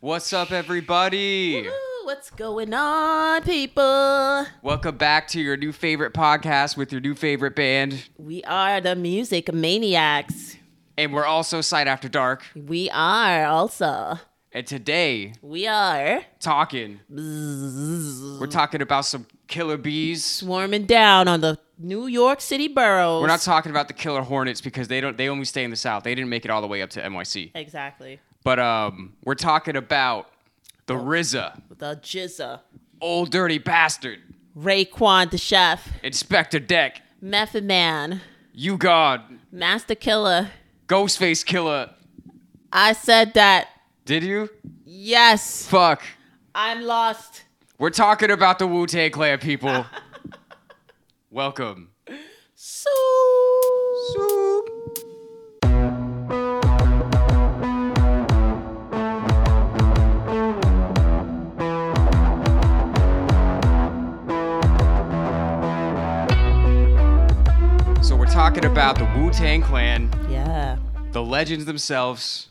What's up, everybody? Woo, what's going on, people? Welcome back to your new favorite podcast with your new favorite band. We are the Music Maniacs. And we're also Sight After Dark. We are also. And today, We are talking, we're talking about some killer bees. swarming down on the New York City boroughs. We're not talking about the killer hornets because they don't. They only stay in the south. They didn't make it all the way up to NYC. exactly But um, we're talking about the RZA, the GZA, Ol' Dirty Bastard, Raekwon the Chef, Inspectah Deck, Method Man, You God, Masta Killa. Ghostface Killah. I said that. Did you? Yes, Fuck. I'm lost. We're talking about the Wu Tang Clan people. Welcome. So. Talking about the Wu Tang Clan, Yeah. the legends themselves,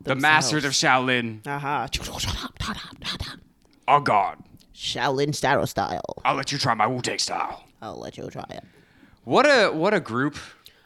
the masters of Shaolin. Uh-huh. Aha. Oh God, Shaolin Style style. I'll let you try my Wu Tang style. I'll let you try it. What a what a group.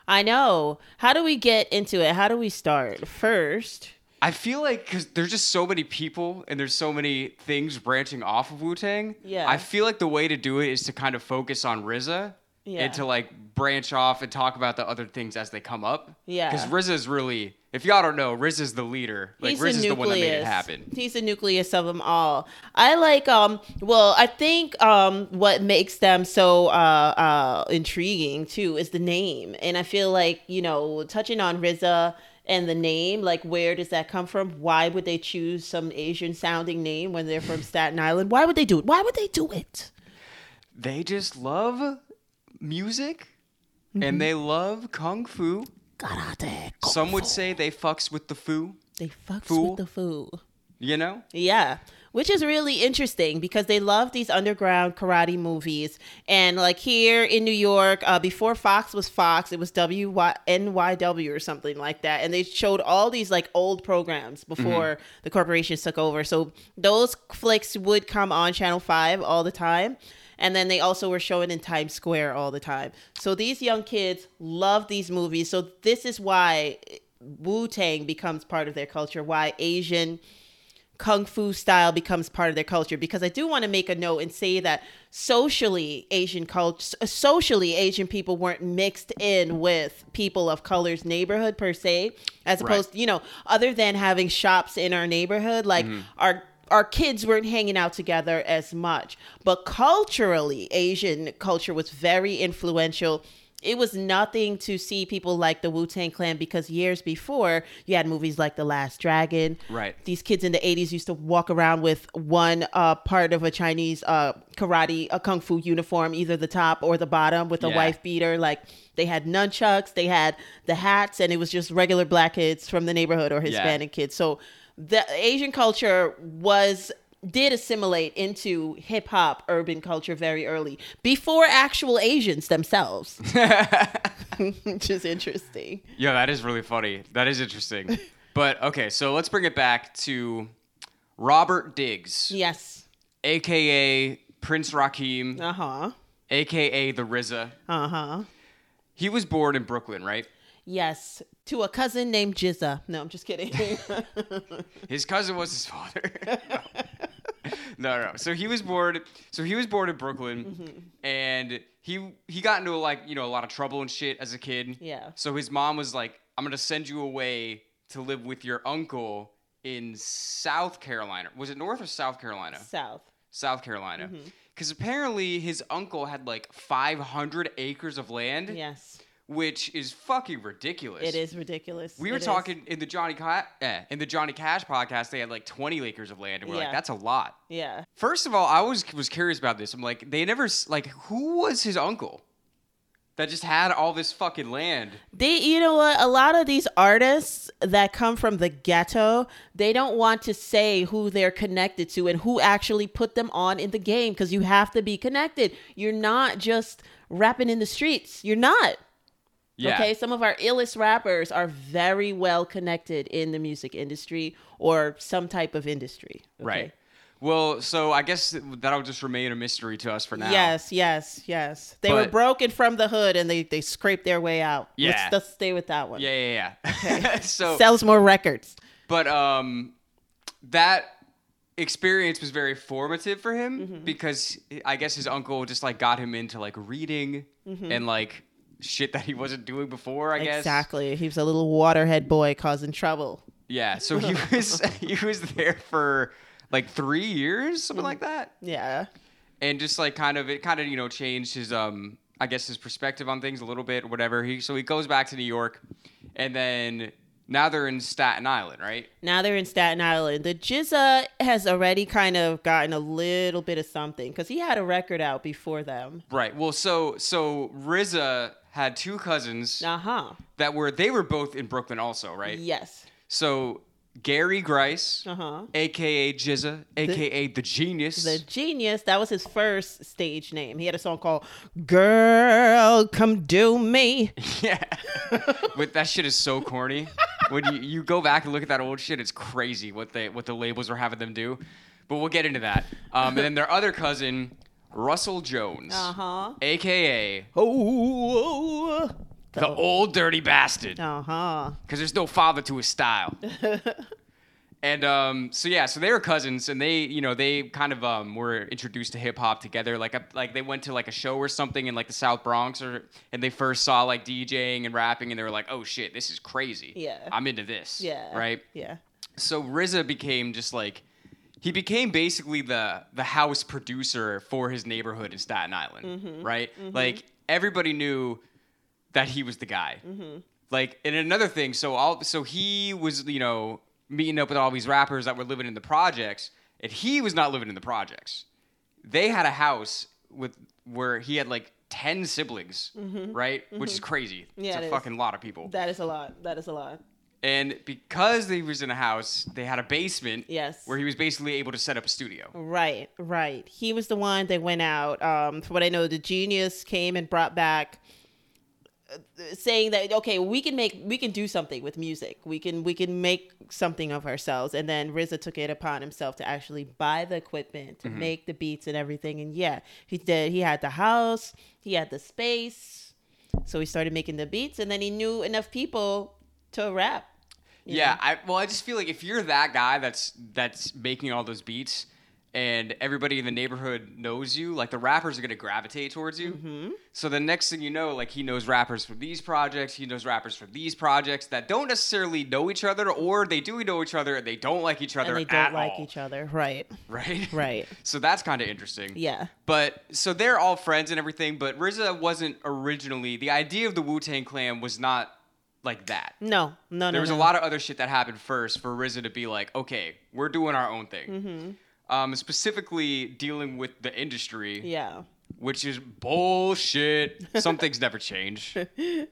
I know. How do we get into it? How do we start? First, I feel like because there's just so many people and there's so many things branching off of Wu Tang. Yeah. I feel like the way to do it is to kind of focus on RZA. Yeah. And to like branch off and talk about the other things as they come up. Yeah. Because RZA is really, if y'all don't know, RZA is the leader. Like he's RZA is the the one that made it happen. He's the nucleus of them all. I like um well, I think um what makes them so uh uh intriguing too is the name. And I feel like, you know, touching on RZA and the name, like where does that come from? Why would they choose some Asian sounding name when they're from Staten Island? Why would they do it? Why would they do it? They just love music Mm-hmm. and they love kung fu. Karate. Some would say they fucks with the foo, they fucks Fool. with the foo. you know? Yeah. Which is really interesting because they love these underground karate movies. And like here in New York, uh, before Fox was Fox, it was WNYW or something like that. And they showed all these like old programs before the corporations took over. So those flicks would come on Channel 5 all the time. And then they also were showing in Times Square all the time. So these young kids love these movies. So this is why Wu Tang becomes part of their culture, why Asian kung fu style becomes part of their culture because I do want to make a note and say that socially Asian culture socially Asian people weren't mixed in with people of color's neighborhood per se as Right. opposed you know other than having shops in our neighborhood like mm-hmm. our our kids weren't hanging out together as much but culturally Asian culture was very influential it was nothing to see people like the Wu Tang Clan because years before you had movies like The Last Dragon. Right. These kids in the 80s used to walk around with one uh, part of a Chinese uh, karate, a kung fu uniform, either the top or the bottom with a Yeah. wife beater. Like they had nunchucks, they had the hats, and it was just regular black kids from the neighborhood or Hispanic kids. So the Asian culture was did assimilate into hip hop urban culture very early before actual Asians themselves. Which is interesting. Yeah, that is really funny. That is interesting. but okay, so let's bring it back to Robert Diggs, Yes. aka Prince Rakeem, Uh huh. aka the RZA. Uh huh. He was born in Brooklyn, right? Yes. To a cousin named GZA. No, I'm just kidding. His cousin was his father. no, no. So he was born. So he was born in Brooklyn, Mm-hmm. and he he got into like you know a lot of trouble and shit as a kid. Yeah. So his mom was like, "I'm gonna send you away to live with your uncle in South Carolina. Was it North or South Carolina? South. South Carolina. Mm-hmm. Because apparently his uncle had like 500 acres of land, Yes. Which is fucking ridiculous. It is ridiculous. We were It is. talking in the Johnny Ca- eh, in the Johnny Cash podcast. They had like 20 acres of land, and we're Yeah. like, that's a lot. Yeah. First of all, I was was curious about this. I'm like, they never like who was his uncle that just had all this fucking land. They, you know what? A lot of these artists that come from the ghetto, they don't want to say who they're connected to and who actually put them on in the game because you have to be connected. You're not just rapping in the streets. You're not. Yeah. Okay, some of our illest rappers are very well connected in the music industry or some type of industry. okay? Right. Well, so I guess that'll just remain a mystery to us for now. Yes, yes, yes. They were broken from the hood and they, they scraped their way out. Yeah. Let's, let's stay with that one. Yeah, yeah, yeah. so, Sells more records. but um, that experience was very formative for him Mm-hmm. because I guess his uncle just like got him into like reading and like shit that he wasn't doing before. I guess. Exactly. He was a little waterhead boy causing trouble. Yeah. So he was he was there for like three years, something like that. Yeah. and just like kind of it kind of you know changed his um I guess his perspective on things a little bit or whatever. He so he goes back to New York, and then now they're in Staten Island, right? Now they're in Staten Island. The GZA has already kind of gotten a little bit of something because he had a record out before them. Right. Well, so so RZA had two cousins Uh huh. that were they were both in Brooklyn also, right? Yes. So Gary Grice, Uh huh. aka GZA, aka the Genius. The Genius, that was his first stage name. He had a song called Girl, Come Do Me. yeah. but that shit is so corny. when you, you go back and look at that old shit, it's crazy what they what the labels were having them do. But we'll get into that. Um, and then their other cousin, Russell Jones, Uh huh. aka Oh. the Ol' Dirty Bastard, Uh huh. because there's no father to his style. and um, so yeah, so they were cousins, and they you know they kind of um, were introduced to hip hop together. Like a, like they went to like a show or something in like the South Bronx, or and they first saw like DJing and rapping, and they were like, oh shit, this is crazy. Yeah. I'm into this. Yeah. Right. Yeah. so RZA became just like he became basically the the house producer for his neighborhood in Staten Island, Mm-hmm. right? Like everybody knew that he was the guy. Mm-hmm. Like and another thing, so all so he was you know meeting up with all these rappers that were living in the projects, and he was not living in the projects. They had a house with where he had like ten siblings, right? Which is crazy. Mm-hmm. Yeah, it's it a is. fucking lot of people. That is a lot. That is a lot. And because they was in a house, they had a basement Yes. where he was basically able to set up a studio. Right, right. He was the one that went out. Um, from what I know, the genius came and brought back, uh, saying that okay, we can make, we can do something with music. We can, we can make something of ourselves. And then RZA took it upon himself to actually buy the equipment to make the beats and everything. And yeah, he did. He had the house, he had the space, so he started making the beats, and then he knew enough people to rap. Yeah, know? I well, I just feel like if you're that guy that's that's making all those beats and everybody in the neighborhood knows you, like the rappers are gonna gravitate towards you. Mm-hmm. So the next thing you know, like he knows rappers from these projects, he knows rappers from these projects that don't necessarily know each other, or they do know each other and they don't like each other and they don't at like all, each other. Right, right? right. So that's kind of interesting. Yeah. But so they're all friends and everything, but RZA wasn't originally the idea of the Wu Tang Clan was not like that. No, no, no. There was no. a lot of other shit that happened first for RZA to be like, okay, we're doing our own thing. Mm-hmm. Um, specifically dealing with the industry, Yeah. which is bullshit. Some things never change. you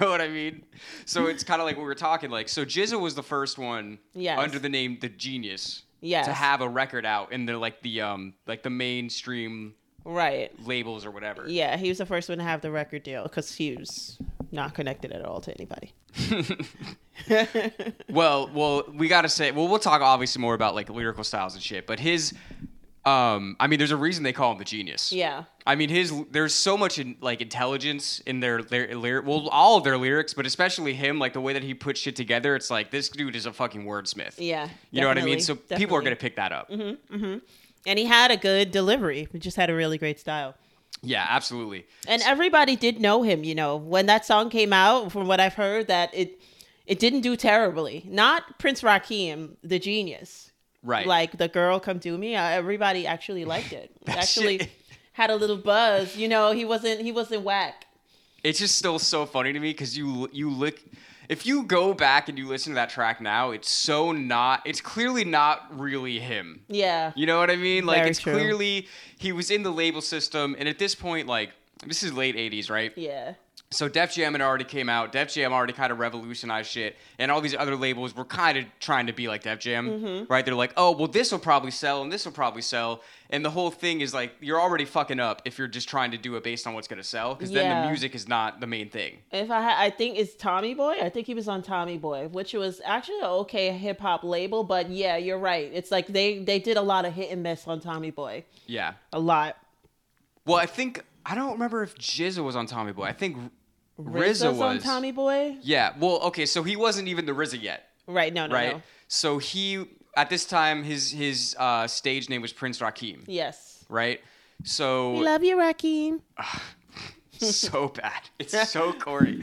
know what I mean? So it's kind of like what we were talking. Like, so GZA was the first one Yes. under the name The Genius Yes. to have a record out in the like the um like the mainstream Right. labels or whatever. Yeah, he was the first one to have the record deal because he was not connected at all to anybody. Well, well, we gotta say, well, we'll talk obviously more about like lyrical styles and shit, but his, um, I mean, there's a reason they call him the genius. Yeah. I mean, his there's so much in, like intelligence in their lyric, well, all of their lyrics, but especially him, like the way that he puts shit together. It's like this dude is a fucking wordsmith. Yeah. You know what I mean? definitely, So people are. Mm-hmm. gonna pick that up. Mm-hmm. And he had a good delivery. He just had a really great style. Yeah, absolutely. And everybody did know him, you know. When that song came out, from what I've heard, that it it didn't do terribly. Not Prince Rakeem, the genius. Right. Like the girl come to me. uh, Everybody actually liked it. It actually shit- had a little buzz. You know, he wasn't he wasn't whack. it's just still so funny to me because you you look if you go back and you listen to that track now it's so not it's clearly not really him Yeah. you know what i mean like Very it's true. clearly he was in the label system and at this point like this is late 80s right Yeah. So Def Jam had already came out. Def Jam already kind of revolutionized shit, and all these other labels were kind of trying to be like Def Jam, Mm-hmm. right? They're like, oh, well, this will probably sell, and this will probably sell, and the whole thing is like you're already fucking up if you're just trying to do it based on what's gonna sell, because then the music is not the main thing. If I, ha- I think it's Tommy Boy. I think he was on Tommy Boy, which was actually an okay hip hop label. But yeah, you're right. It's like they they did a lot of hit and miss on Tommy Boy, Yeah. a lot. Well, I think I don't remember if GZA was on Tommy Boy. I think RZA was on Tommy Boy. Yeah. Well, okay, so he wasn't even the RZA yet. Right? No, no, right? no. So he at this time his his uh, stage name was Prince Rakeem, Yes. right? So We love you, Rakeem. so bad. It's so corny.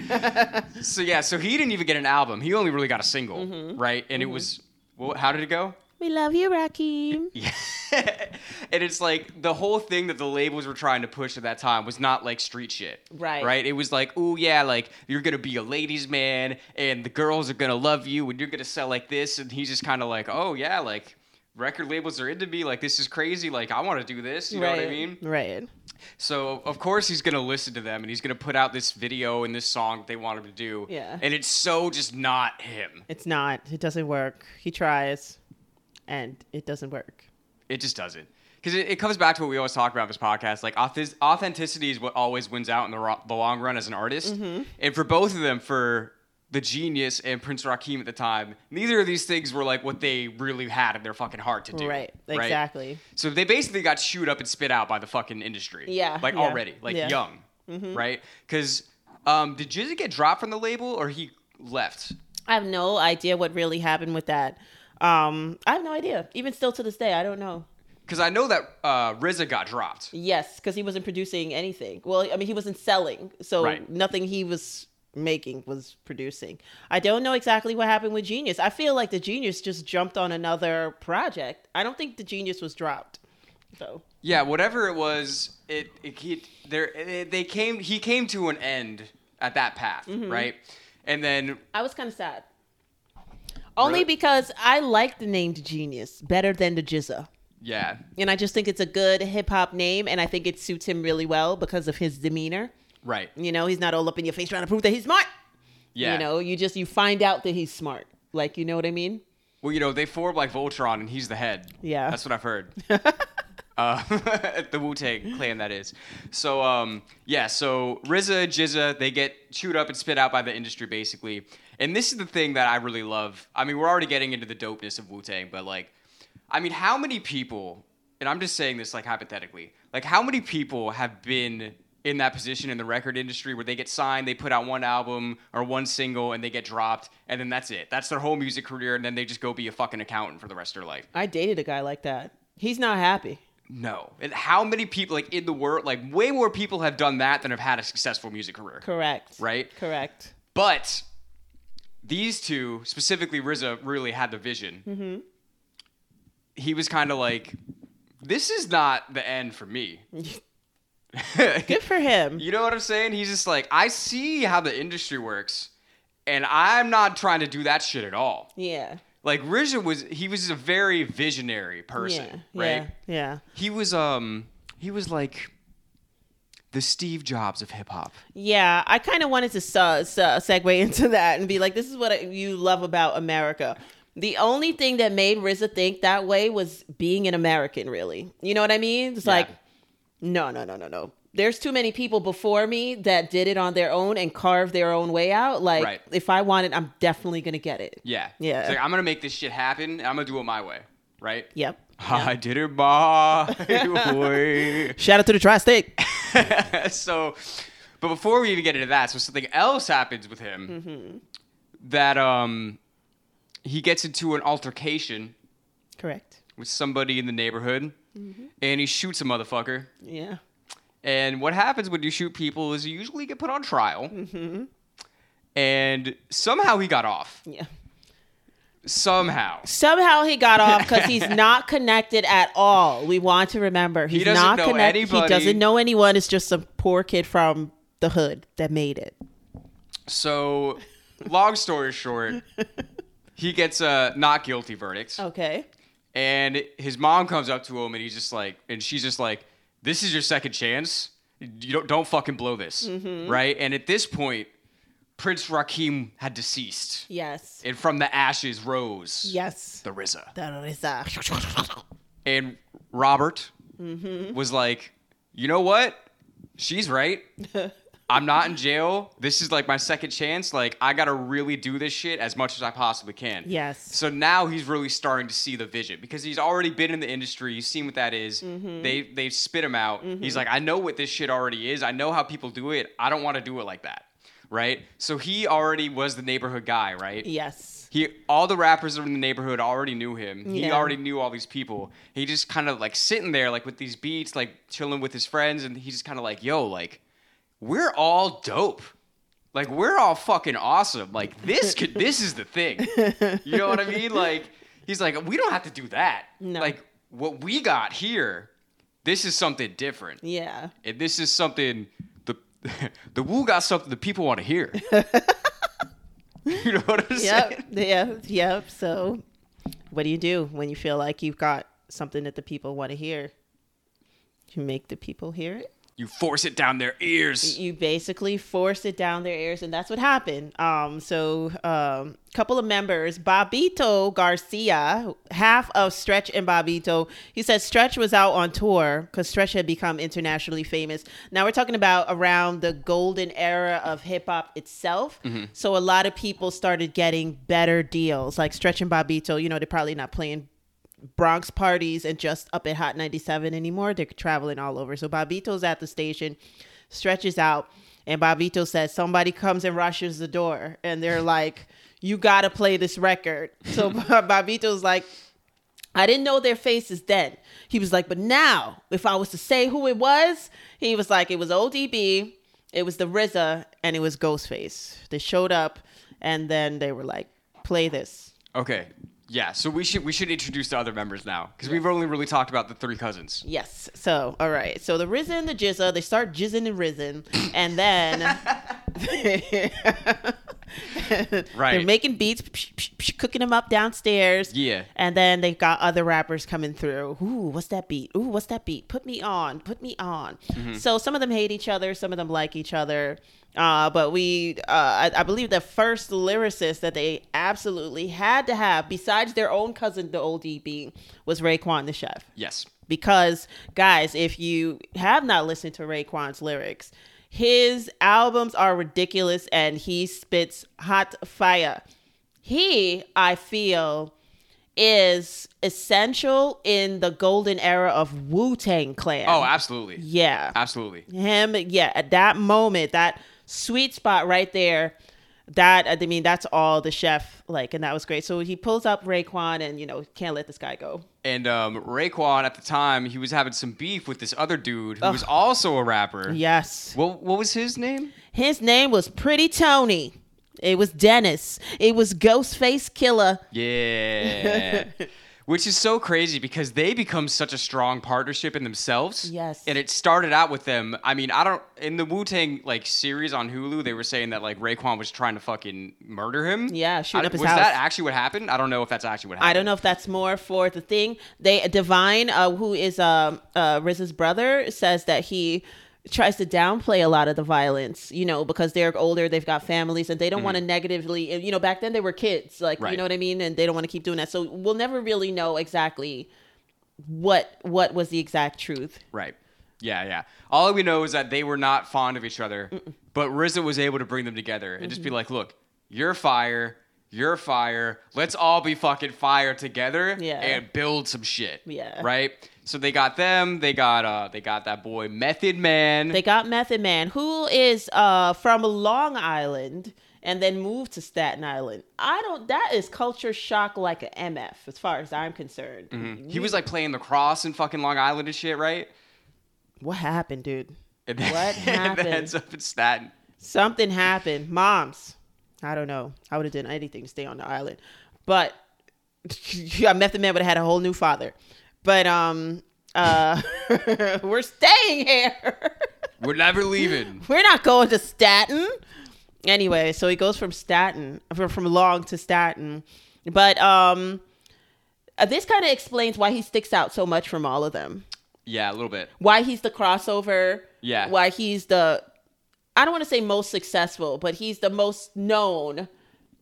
so yeah, so he didn't even get an album. He only really got a single, Mm-hmm. right? And it was well, how did it go? We love you, Rakeem. Yeah. and it's like the whole thing that the labels were trying to push at that time was not like street shit. Right. Right? It was like, oh yeah, like you're gonna be a ladies' man and the girls are gonna love you and you're gonna sell like this and he's just kinda like, Oh yeah, like record labels are into me, like this is crazy, like I wanna do this, you know what I mean? Right. So of course he's gonna listen to them and he's gonna put out this video and this song that they want him to do. Yeah. And it's so just not him. It's not. It doesn't work. He tries, and it doesn't work. It just doesn't. Because it, it comes back to what we always talk about this podcast. Like, authenticity is what always wins out in the, ro- the long run as an artist. Mm-hmm. And for both of them, for the genius and Prince Rakeem at the time, neither of these things were like what they really had in their fucking heart to do. Right. Exactly. So they basically got chewed up and spit out by the fucking industry. Yeah, Like yeah, already, like yeah. young. Right? Because um, did Jizzy get dropped from the label or he left? I have no idea what really happened with that. Um, I have no idea. Even still to this day, I don't know. Because I know that uh, RZA got dropped. Yes, because he wasn't producing anything. Well, I mean, he wasn't selling, so Right. nothing he was making was producing. I don't know exactly what happened with Genius. I feel like the Genius just jumped on another project. I don't think the Genius was dropped. So Yeah, whatever it was, it, it he there it, they came he came to an end at that path, Mm-hmm. right? And then I was kind of sad. Only Really? because I like the name Genius better than the GZA. yeah, And I just think it's a good hip hop name, and I think it suits him really well because of his demeanor. right. You know, he's not all up in your face trying to prove that he's smart. Yeah. You know, you just you find out that he's smart. Like, you know what I mean? Well, you know, they formed like Voltron and he's the head. Yeah. That's what I've heard. uh, the Wu Tang clan, that is. So, um, yeah, so RZA, GZA, they get chewed up and spit out by the industry, basically. And this is the thing that I really love. I mean, we're already getting into the dopeness of Wu Tang, but like, I mean, how many people, and I'm just saying this like hypothetically, like, how many people have been in that position in the record industry where they get signed, they put out one album or one single, and they get dropped, and then that's it. That's their whole music career, and then they just go be a fucking accountant for the rest of their life. I dated a guy like that. He's not happy. No. And how many people, like in the world, like way more people have done that than have had a successful music career. Correct. Right? Correct. But these two, specifically RZA, really had the vision. Mm-hmm. He was kind of like, this is not the end for me. Good for him. You know what I'm saying? He's just like, I see how the industry works, and I'm not trying to do that shit at all. Yeah. Like RZA was, he was a very visionary person, yeah. right? Yeah. Yeah. He was, um, he was like the Steve Jobs of hip hop. Yeah, I kind of wanted to su- segue into that and be like, this is what I- you love about America. The only thing that made RZA think that way was being an American, really. You know what I mean? It's Yeah. like, no, no, no, no, no. There's too many people before me that did it on their own and carved their own way out. Like, Right. if I want it, I'm definitely going to get it. Yeah. Yeah. It's like, I'm gonna make this shit happen. And I'm gonna do it my way, right? Yep. I did it my way. Shout out to the Tri State. so, but before we even get into that, so something else happens with him Mm-hmm. that um he gets into an altercation Correct. with somebody in the neighborhood, Mm-hmm. and he shoots a motherfucker. Yeah. And what happens when you shoot people is you usually get put on trial. Mm-hmm. And somehow he got off. Yeah. Somehow. Somehow he got off because he's not connected at all. We want to remember he's doesn't not know connected. He doesn't know anyone. It's just some poor kid from the hood that made it. So, long story short, he gets a not guilty verdict. Okay. And his mom comes up to him and he's just like, and she's just like, this is your second chance. you don't don't fucking blow this, Mm-hmm. right? And at this point, Prince Rakeem had deceased, Yes. and from the ashes rose Yes. the RZA. Is uh, And Robert Mm-hmm. was like, you know what? She's right. I'm not in jail. This is like my second chance. Like, I gotta really do this shit as much as I possibly can. Yes. So now he's really starting to see the vision because he's already been in the industry. He's seen what that is. Mm-hmm. They they spit him out. He's like, I know what this shit already is. I know how people do it. I don't want to do it like that. Right? So he already was the neighborhood guy, right? yes. He all the rappers in the neighborhood already knew him. He Yeah. already knew all these people. He just kind of like sitting there like with these beats, like chilling with his friends, and he's just kind of like, yo, like, we're all dope. Like we're all fucking awesome. Like this could this is the thing. You know what I mean? Like he's like, we don't have to do that. No. Like what we got here, this is something different. Yeah. And this is something the the Wu got something that people want to hear. you know what I'm saying? Yep. yeah. Yep. So, what do you do when you feel like you've got something that the people want to hear? You make the people hear it. You force it down their ears. you basically force it down their ears and that's what happened. Um so um couple of members Bobbito Garcia half of stretch and Bobbito. He said stretch was out on tour because stretch had become internationally famous. Now we're talking about around the golden era of hip-hop itself. So a lot of people started getting better deals. Like stretch and Bobbito you know they're probably not playing Bronx parties and just up at Hot 97 anymore. They're traveling all over. So Bobbito's at the station, stretches out, and Bobbito says, Somebody comes and rushes the door. And they're like, You got to play this record. So Bobbito's like, I didn't know their faces then. He was like, But now, if I was to say who it was, he was like, It was ODB, it was the RZA, and it was Ghostface. They showed up, and then they were like, Play this. Okay. Yeah, so we should we should introduce the other members now because we've only really talked about the three cousins. Yes. So, all right. So the Risen and the GZA, they start jizzing and risen, and then Right. they're making beats, psh, psh, psh, cooking them up downstairs. Yeah. And then they've got other rappers coming through. Ooh, what's that beat? Ooh, what's that beat? Put me on. Put me on. Mm-hmm. So some of them hate each other. Some of them like each other. Uh, but we, uh, I, I believe the first lyricist that they absolutely had to have, besides their own cousin, the old DB, was Raekwon the Chef Yes. because guys if you have not listened to Raekwon's lyrics his albums are ridiculous and he spits hot fire he i feel is essential in the golden era of wu-tang clan Oh, absolutely. yeah Absolutely. him yeah at that moment that sweet spot right there that i mean that's all the chef like and that was great so he pulls up Raekwon and you know can't let this guy go And um, Raekwon at the time he was having some beef with this other dude who was also a rapper. yes What what was his name? His name was Pretty Tony. It was Dennis. It was Ghostface Killah. Yeah. Which is so crazy because they become such a strong partnership in themselves. Yes. And it started out with them. I mean, I don't in the Wu Tang like series on Hulu, they were saying that like Raekwon was trying to fucking murder him. Yeah, shooting I- up his was house. that actually what happened? I don't know if that's actually what happened. I don't know if that's more for the thing. They Divine, uh, who is um uh, Riz's brother, says that he tries to downplay a lot of the violence, you know, because they're older, they've got families, and they don't want to negatively. You know, back then they were kids, like you know what I mean, and they don't want to keep doing that. So we'll never really know exactly what what was the exact truth. Right. Yeah, yeah. All we know is that they were not fond of each other, but RZA was able to bring them together and just Mm-hmm. be like, "Look, you're fire, you're fire. Let's all be fucking fire together Yeah. and build some shit." Yeah. Right. So they got them. They got uh. They got that boy Method Man. They got Method Man, who is uh from Long Island and then moved to Staten Island. I don't. That is culture shock like a MF, as far as I'm concerned. Mm-hmm. he was like playing lacrosse in fucking Long Island and shit, right? What happened, dude? Then, What happened? ends up in Staten. Something happened. Moms, I don't know. I would have done anything to stay on the island, but yeah, Method Man would have had a whole new father. But um, uh, we're staying here. We're never leaving. We're not going to Staten. Anyway, so he goes from Staten from, from Long to Staten. But um uh, this kind of explains why he sticks out so much from all of them. Yeah, a little bit. Why he's the crossover Yeah. Why he's the I don't want to say most successful, but he's the most known.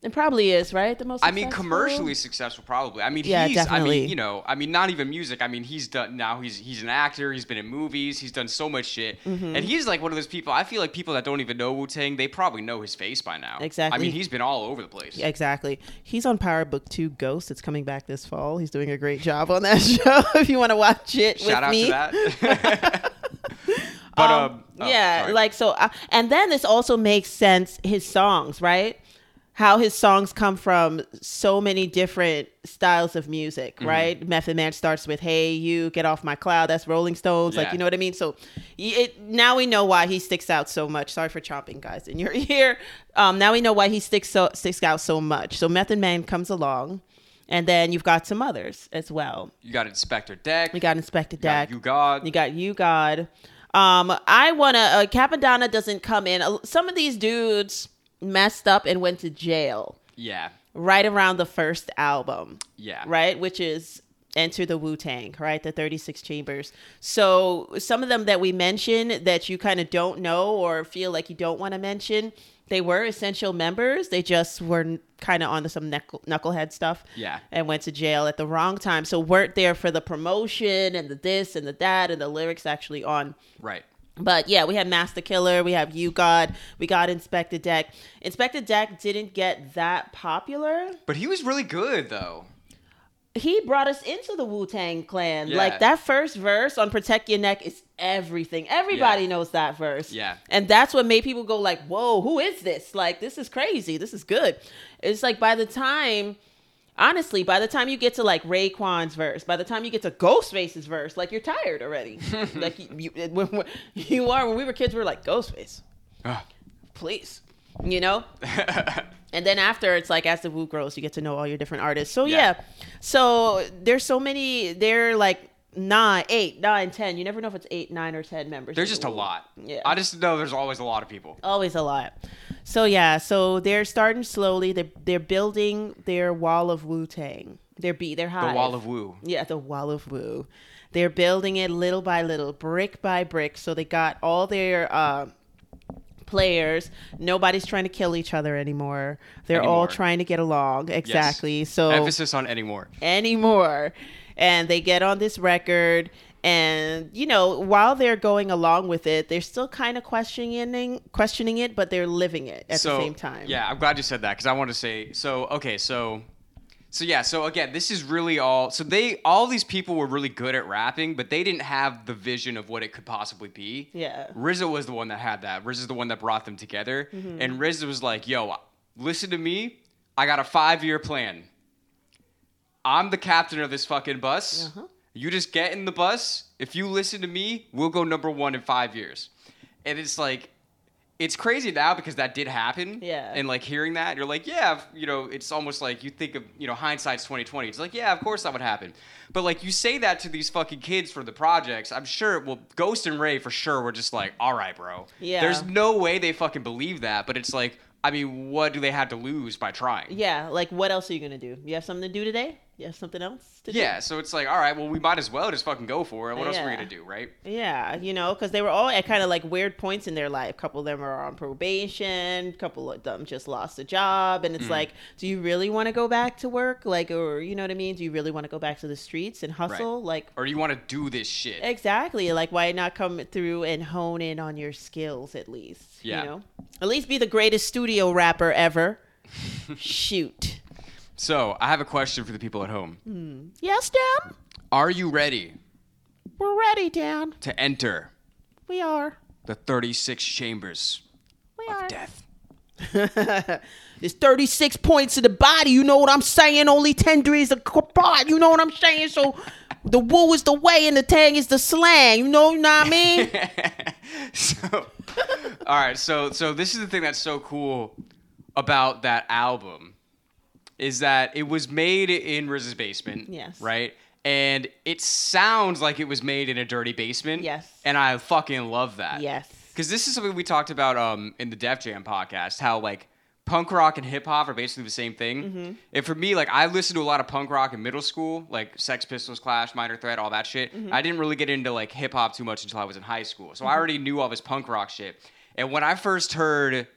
It probably is, right? The most I mean, successful? commercially successful, probably. I mean, Yeah, he's. I mean, you know, I mean, not even music. I mean, he's done now. He's he's an actor. He's been in movies. He's done so much shit, Mm-hmm. and he's like one of those people. I feel like people that don't even know Wu Tang, they probably know his face by now. Exactly. I mean, he's been all over the place. Exactly. He's on Power Book 2 Ghost. It's coming back this fall. He's doing a great job on that show if you want to watch it Shout out me. to that. but um, oh, yeah, sorry. like so uh, and then this also makes sense his songs, right? How his songs come from so many different styles of music, Mm-hmm. right? Method Man starts with "Hey, you get off my cloud." That's Rolling Stones, like you know what I mean. So, it, now we know why he sticks out so much. Sorry for chomping, guys, in your ear. Um, now we know why he sticks so sticks out so much. So Method Man comes along, and then you've got some others as well. you got Inspectah Deck. We got Inspector you got Deck. U-God. You got you, God. Um, I wanna. Uh, Cappadonna doesn't come in. Some of these dudes messed up and went to jail yeah. right around the first album, Yeah. right? Which is Enter the Wu Tang, right? The 36 Chambers. So some of them that we mention that you kind of don't know or feel like you don't want to mention, they were essential members. They just were kind of on some knuckle, knucklehead stuff Yeah. and went to jail at the wrong time. So weren't there for the promotion and the this and the that and the lyrics actually on. Right. But yeah, we have Masta Killa, we have U-God, we got Inspectah Deck. Inspectah Deck didn't get that popular. But he was really good though. He brought us into the Wu Tang Clan. Yeah. Like that first verse on "Protect Your Neck" is everything. Everybody Yeah. knows that verse. Yeah. and that's what made people go like, "Whoa, who is this? Like, this is crazy. This is good." It's like by the time, honestly, by the time you get to like Raekwon's verse, by the time you get to Ghostface's verse, like you're tired already. like you, you, when, you are. When we were kids, we were like, "Ghostface, Ah. please," you know. And then after it's like as the Wu grows, you get to know all your different artists. So Yeah. yeah. So there's so many they're like nine, eight, nine, ten. You never know if it's eight, nine, or ten members. There's just a lot. Yeah. I just know there's always a lot of people. Always a lot. So yeah, so they're starting slowly. They're they're building their wall of Wu Tang. Their be their hive. The Wall of Wu. Yeah, the wall of Wu. They're building it little by little, brick by brick. So they got all their uh, players. Nobody's trying to kill each other anymore. They're all trying to get along. Exactly. So Emphasis on anymore. anymore. And they get on this record and you know, while they're going along with it, they're still kind of questioning questioning it, but they're living it at so, the same time. Yeah, I'm glad you said that because I want to say so. Okay, so so yeah, so again, this is really all. So they all these people were really good at rapping, but they didn't have the vision of what it could possibly be. Yeah. RZA was the one that had that. RZA's the one that brought them together, Mm-hmm. and RZA was like, "Yo, listen to me. I got a five year plan. I'm the captain of this fucking bus. Uh-huh. You just get in the bus. If you listen to me, we'll go number one in five years." And it's like, it's crazy now because that did happen. Yeah. And like hearing that, you're like, yeah, you know, it's almost like you think of, you know, hindsight's 2020. It's like, yeah, of course that would happen. But like you say that to these fucking kids for the projects, I'm sure, well, Ghost and Ray for sure were just like, all right, bro. Yeah. There's no way they fucking believe that. But it's like, I mean, what do they have to lose by trying? Yeah, like what else are you gonna do? You have something to do today? You have something else to do? Yeah, so it's like, all right, well, we might as well just fucking go for it. What else are we gonna do, right? Yeah, you know, because they were all at kind of like weird points in their life. A couple of them are on probation. A couple of them just lost a job, and it's mm. like, do you really want to go back to work? Like, or you know what I mean? Do you really want to go back to the streets and hustle? Like, Or do you want to do this shit? exactly. Like, why not come through and hone in on your skills at least? Yeah. You know, at least be the greatest studio rapper ever. Shoot. So I have a question for the people at home. Hmm. Yes, Dan. Are you ready We're ready, Dan. to enter We are. the 36 chambers We of are. death? There's 36 points of the body. You know what I'm saying? Only 10 degrees of apart. You know what I'm saying? So the woo is the way and the tang is the slang. You know, you know what I mean? so, all right. So, so this is the thing that's so cool about that album is that it was made in Riz's basement. Yes. Right. And it sounds like it was made in a dirty basement. Yes. And I fucking love that. yes. Because this is something we talked about um, in the Def Jam podcast. How like punk rock and hip hop are basically the same thing. Mm-hmm. And for me, like I listened to a lot of punk rock in middle school, like Sex Pistols, Clash, Minor Threat, all that shit. Mm-hmm. I didn't really get into like hip hop too much until I was in high school. So I already knew all this punk rock shit. And when I first heard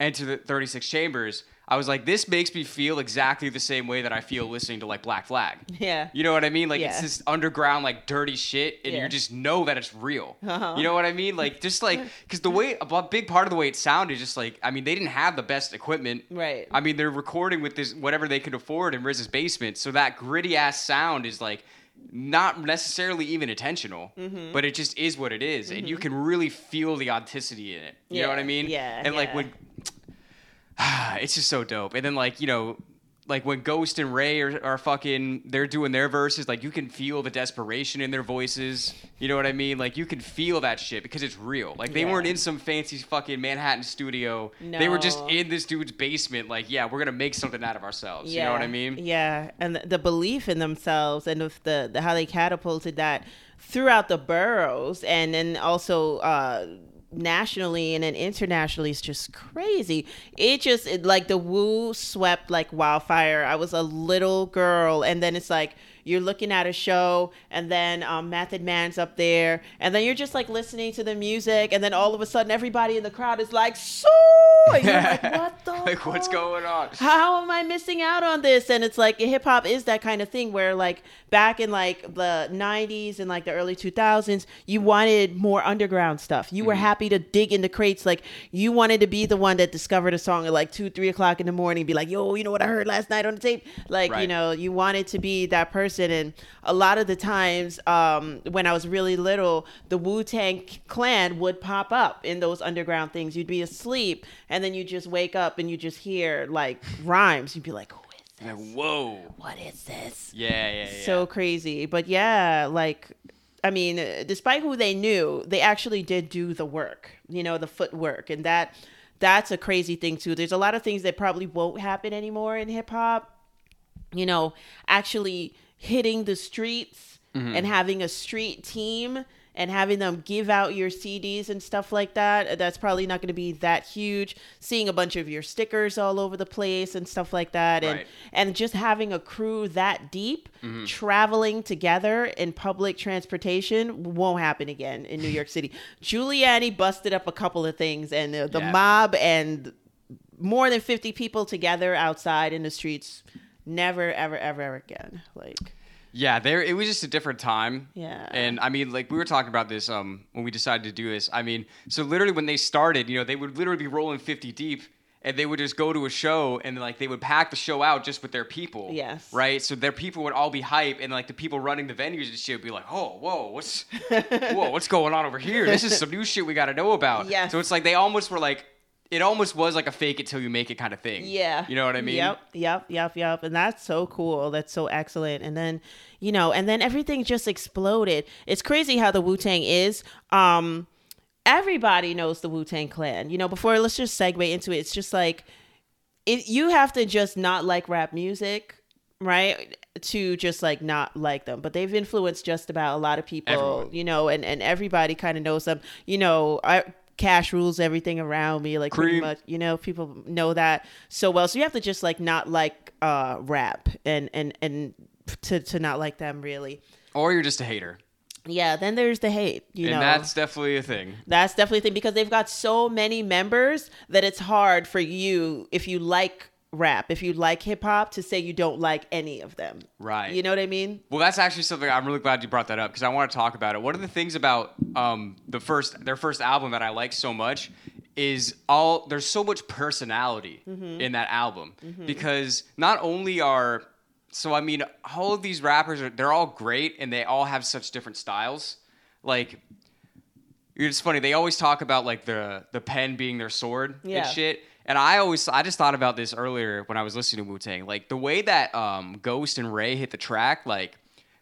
Enter the 36 Chambers, I was like, this makes me feel exactly the same way that I feel listening to like Black Flag. Yeah. You know what I mean? Like it's Yeah. this underground, like dirty shit, and Yeah. you just know that it's real. Uh-huh. You know what I mean? Like just like because the way a big part of the way it sounded, just like I mean, they didn't have the best equipment. Right. I mean, they're recording with this whatever they could afford in Riz's basement, so that gritty ass sound is like not necessarily even intentional, Mm-hmm. but it just is what it is, and you can really feel the authenticity in it. You know what I mean? yeah, And like when it's just so dope. And then like you know, like when Ghost and Ray are, are fucking, they're doing their verses. Like you can feel the desperation in their voices. You know what I mean? Like you can feel that shit because it's real. Like they Yeah. weren't in some fancy fucking Manhattan studio. No. They were just in this dude's basement. Like yeah, we're gonna make something out of ourselves. Yeah. You know what I mean? Yeah, and the, the belief in themselves and of the, the how they catapulted that throughout the boroughs and then also uh nationally and then internationally is just crazy. It just it, like the woo swept like wildfire. I was a little girl and then it's like you're looking at a show and then um, Method Man's up there and then you're just like listening to the music and then all of a sudden everybody in the crowd is like so and you're like what the like what's going on? how am I missing out on this? And it's like hip hop is that kind of thing where like back in like the 90s and like the early 2000s, you wanted more underground stuff. You were Mm-hmm. happy to dig into crates. Like you wanted to be the one that discovered a song at like two, three o'clock in the morning, be like, yo, you know what I heard last night on the tape? Like, you know, you wanted to be that person. And a lot of the times um, when I was really little, the Wu Tang clan would pop up in those underground things. You'd be asleep and then you just wake up and you just hear like rhymes. You'd be like, who is this? Like, whoa. What is this? Yeah, yeah, yeah. So crazy. But yeah, like, I mean, despite who they knew, they actually did do the work, you know, the footwork. And that that's a crazy thing too. There's a lot of things that probably won't happen anymore in hip hop. You know, actually hitting the streets Mm-hmm. and having a street team and having them give out your CDs and stuff like that. That's probably not going to be that huge. Seeing a bunch of your stickers all over the place and stuff like that. And Right. and just having a crew that deep Mm-hmm. traveling together in public transportation won't happen again in New York City. Giuliani busted up a couple of things, and uh, the Yeah. mob and more than 50 people together outside in the streets never ever ever ever again like Yeah, there it was just a different time. Yeah. And I mean, like we were talking about this um when we decided to do this. I mean, so literally when they started, you know, they would literally be rolling 50 deep and they would just go to a show and like they would pack the show out just with their people. Yes. Right? So their people would all be hype and like the people running the venues and shit would be like, "Oh, whoa, what's whoa, what's going on over here? This is some new shit we got to know about." Yeah. So it's like they almost were like it almost was like a fake it till you make it kind of thing. Yeah. You know what I mean? Yep, yep, yep, yep. And that's so cool. That's so excellent. And then, you know, and then everything just exploded. It's crazy how the Wu Tang is. Um, everybody knows the Wu Tang Clan. You know, before let's just segue into it. It's just like it, you have to just not like rap music, right? To just like not like them. But they've influenced just about a lot of people, Everyone. you know, and, and everybody kind of knows them. You know, I cash rules everything around me, like pretty much you know, people know that so well. So you have to just like not like uh rap and and and to to not like them really. Or you're just a hater. Yeah, then there's the hate, you and know. that's definitely a thing. That's definitely a thing because they've got so many members that it's hard for you if you like rap, if you like hip hop, to say you don't like any of them. Right. You know what I mean? Well, that's actually something I'm really glad you brought that up because I want to talk about it. One of the things about um, the first their first album that I like so much is all there's so much personality in that album because not only are so I mean all of these rappers are they're all great and they all have such different styles. Like it's funny they always talk about like the the pen being their sword Yeah. and shit. And I always I just thought about this earlier when I was listening to Wu Tang. Like the way that um, Ghost and Ray hit the track, like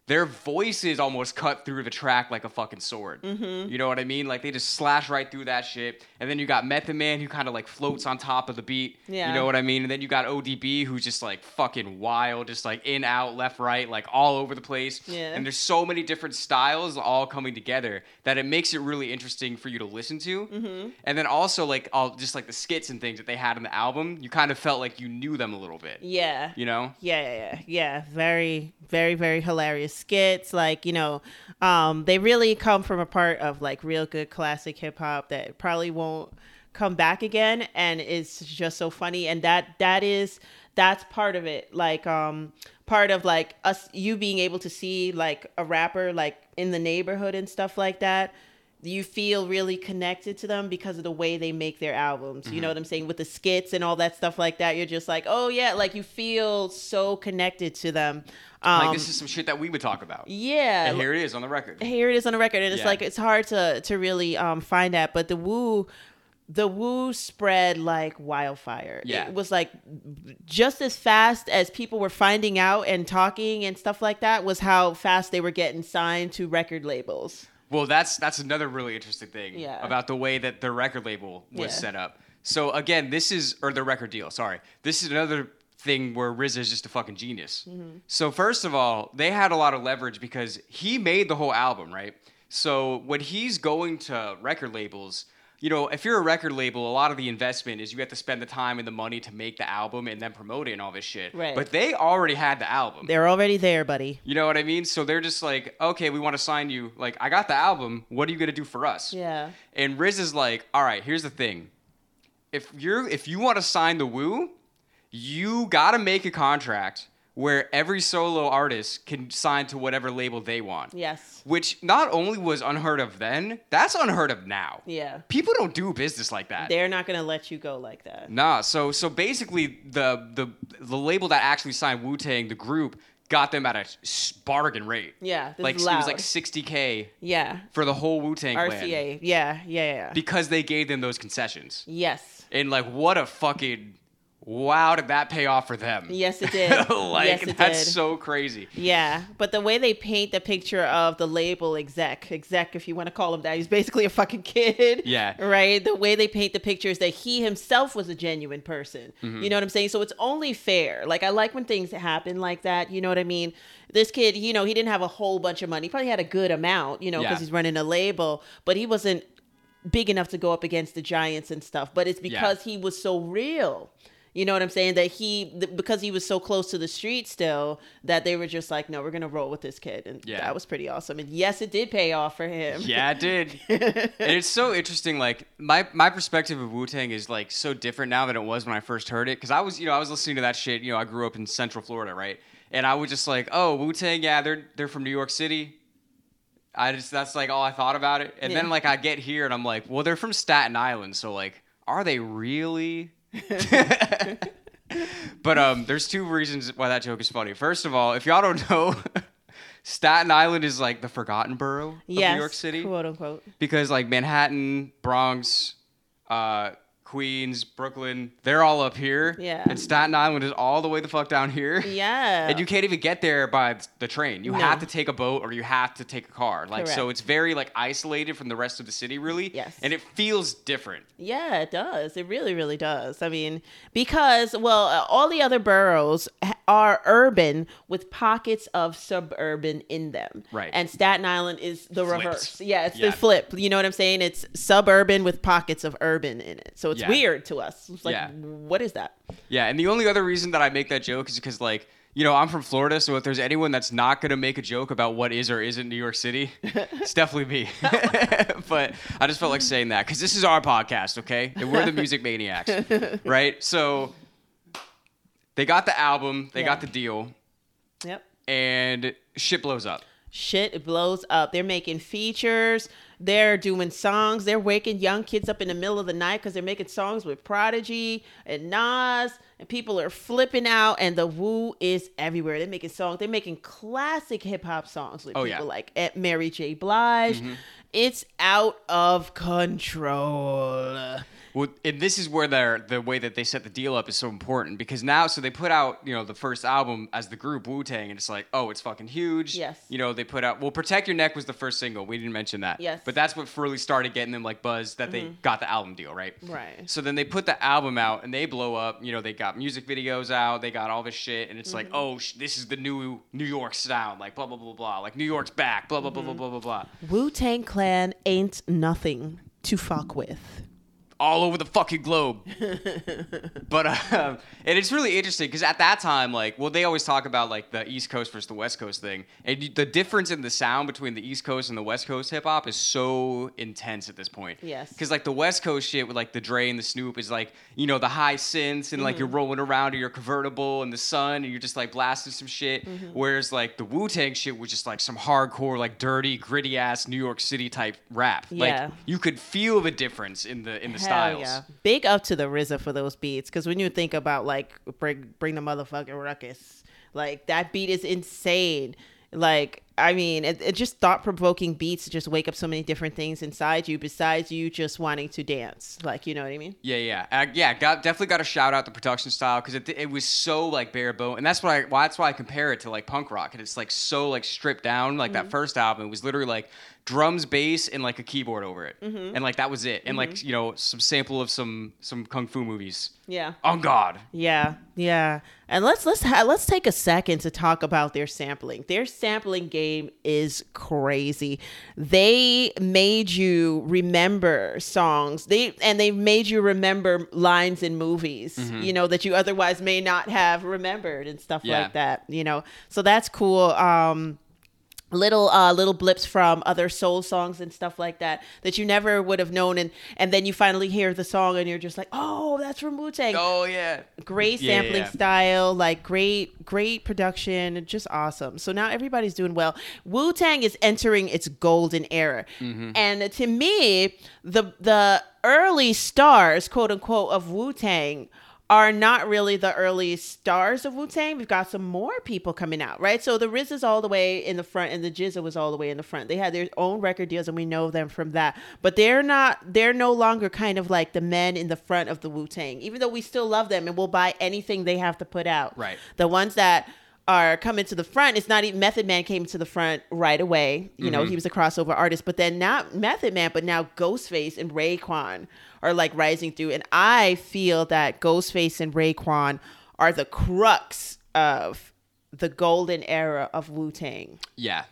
their voices almost cut through the track like a fucking sword. Mm-hmm. You know what I mean? Like they just slash right through that shit. And then you got Method Man who kind of like floats on top of the beat. Yeah. You know what I mean? And then you got ODB who's just like fucking wild, just like in, out, left, right, like all over the place. Yeah. And there's so many different styles all coming together that it makes it really interesting for you to listen to. Mm-hmm. And then also like all just like the skits and things that they had in the album, you kind of felt like you knew them a little bit. Yeah. You know? Yeah, yeah, yeah, yeah. Very, very, very hilarious skits. Like you know, um, they really come from a part of like real good classic hip hop that probably won't come back again, and it's just so funny. And that that is that's part of it. Like um, part of like us you being able to see like a rapper like in the neighborhood and stuff like that you feel really connected to them because of the way they make their albums. You know what I'm saying? With the skits and all that stuff like that, you're just like, oh yeah, like you feel so connected to them. Um, Like this is some shit that we would talk about. yeah, And here it is on the record. here it is on the record, and it's Yeah. like it's hard to to really um find that, but the woo. The woo spread like wildfire. Yeah. It was like just as fast as people were finding out and talking and stuff like that was how fast they were getting signed to record labels. Well, that's that's another really interesting thing Yeah. about the way that the record label was Yeah. set up. So again, this is or the record deal. Sorry, this is another thing where RZA is just a fucking genius. Mm-hmm. So first of all, they had a lot of leverage because he made the whole album, right? So when he's going to record labels. You know, if you're a record label, a lot of the investment is you have to spend the time and the money to make the album and then promote it and all this shit. Right. But they already had the album. They're already there, buddy. You know what I mean? So they're just like, okay, we want to sign you. Like, I got the album. What are you gonna do for us? Yeah. And Riz is like, all right, here's the thing. If you're if you want to sign the Wu, you gotta make a contract where every solo artist can sign to whatever label they want. Yes. Which not only was unheard of then, that's unheard of now. Yeah. People don't do business like that. They're not gonna let you go like that. Nah, so so basically the the the label that actually signed Wu Tang, the group, got them at a bargain rate. Yeah. Like is it was like 60k Yeah. for the whole Wu Tang RCA. Yeah. Yeah. Yeah. because they gave them those concessions. yes. And like, what a fucking wow did that pay off for them? Yes, it did. like yes, it that's did. so crazy. Yeah, but the way they paint the picture of the label exec, exec, if you want to call him that, he's basically a fucking kid. Yeah. Right? The way they paint the picture is that he himself was a genuine person. Mm-hmm. You know what I'm saying? So it's only fair. Like, I like when things happen like that. You know what I mean? This kid, you know, he didn't have a whole bunch of money. He probably had a good amount, you know, because Yeah. he's running a label, but he wasn't big enough to go up against the giants and stuff. But it's because he was so real. You know what I'm saying? That he, th- because he was so close to the street still, that they were just like, no, we're gonna roll with this kid, and Yeah. that was pretty awesome. And yes, it did pay off for him. Yeah, it did. and it's so interesting. Like my my perspective of Wu Tang is like so different now than it was when I first heard it. Because I was, you know, I was listening to that shit. You know, I grew up in Central Florida, right? And I was just like, oh, Wu Tang, yeah, they're they're from New York City. I just that's like all I thought about it. And then like I get here and I'm like, well, they're from Staten Island, so like, are they really? but um, there's two reasons why that joke is funny. First of all, if y'all don't know, Staten Island is like the forgotten borough of yes, New York City quote unquote. because like Manhattan, Bronx, uh, Queens, Brooklyn, they're all up here. Yeah. And Staten Island is all the way the fuck down here. Yeah, And you can't even get there by the train. You No. have to take a boat or you have to take a car. Like so it's very like isolated from the rest of the city really. Yes. And it feels different. Yeah, it does. It really, really does. I mean, because well, uh, all the other boroughs are urban with pockets of suburban in them. Right. And Staten Island is the Flipped. reverse. Yeah, it's Yeah. the flip. You know what I'm saying? It's suburban with pockets of urban in it. So it's Yeah. weird to us. It's like, Yeah. what is that? Yeah, and the only other reason that I make that joke is because like you know, I'm from Florida, so if there's anyone that's not gonna make a joke about what is or isn't New York City, it's definitely me. but I just felt like saying that because this is our podcast, okay? And we're the music maniacs, right? So they got the album, they Yeah. got the deal, Yep. and shit blows up. shit blows up. They're making features. They're doing songs. They're waking young kids up in the middle of the night because they're making songs with Prodigy and Nas, and people are flipping out. And the Wu is everywhere. They're making songs. They're making classic hip hop songs with Oh, people yeah. like Mary J. Blige. Mm-hmm. It's out of control. Well, and this is where their the way that they set the deal up is so important because now, so they put out you know the first album as the group Wu Tang, and it's like, oh, it's fucking huge. Yes. You know, they put out well, Protect Your Neck was the first single. We didn't mention that. Yes. But that's what really started getting them like buzz that they mm-hmm. got the album deal, right? Right. So then they put the album out and they blow up. You know, they got music videos out, they got all this shit, and it's like, mm-hmm. oh, sh- this is the new New York sound, like blah blah blah blah, like New York's back, blah blah blah blah mm-hmm. blah blah blah. Wu Tang Clan ain't nothing to fuck with. All over the fucking globe. but um, and it's really interesting because at that time, like, well, they always talk about like the East Coast versus the West Coast thing, and the difference in the sound between the East Coast and the West Coast hip hop is so intense at this point. Yes. Because like the West Coast shit with like the Dre and the Snoop is like you know the high synths and like you're rolling around in your convertible in the sun and you're just like blasting some shit. Whereas like the Wu Tang shit was just like some hardcore like dirty gritty ass New York City type rap. Yeah. Like you could feel the difference in the in the styles. yeah. Big up to the RZA for those beats. Because when you think about like bring bring the motherfucking ruckus, like that beat is insane. Like I mean, it, it just thought provoking beats just wake up so many different things inside you besides you just wanting to dance. Like you know what I mean? Yeah, yeah, uh, yeah. Got definitely got to shout out the production style because it, it was so like bare bone, and that's why why that's why I compare it to like punk rock, and it's like so like stripped down. Like that first album, it was literally like drums, bass, and like a keyboard over it, and like that was it, and like you know some sample of some some kung fu movies. Yeah. On God. Yeah, yeah. And let's let's ha- let's take a second to talk about their sampling. Their sampling game is crazy. They made you remember songs. They and they made you remember lines in movies, you know, that you otherwise may not have remembered and stuff Yeah. like that, you know. So that's cool. Um little uh little blips from other soul songs and stuff like that that you never would have known and and then you finally hear the song and you're just like oh that's from Wu-Tang Oh yeah. great Yeah, sampling yeah. style, like great, great production, just awesome. So now everybody's doing well. Wu Tang is entering its golden era, Mm-hmm. and to me, the the early stars, quote unquote, of Wu Tang. Are not really the early stars of Wu Tang. We've got some more people coming out, right? So the Riz is all the way in the front, and the GZA was all the way in the front. They had their own record deals, and we know them from that. But they're not. They're no longer kind of like the men in the front of the Wu Tang, even though we still love them and we'll buy anything they have to put out. Right. The ones that are coming to the front. It's not even Method Man came to the front right away. You know, mm-hmm. he was a crossover artist, but then not Method Man, but now Ghostface and Raekwon are like rising through. And I feel that Ghostface and Raekwon are the crux of the golden era of Wu Tang. Yeah.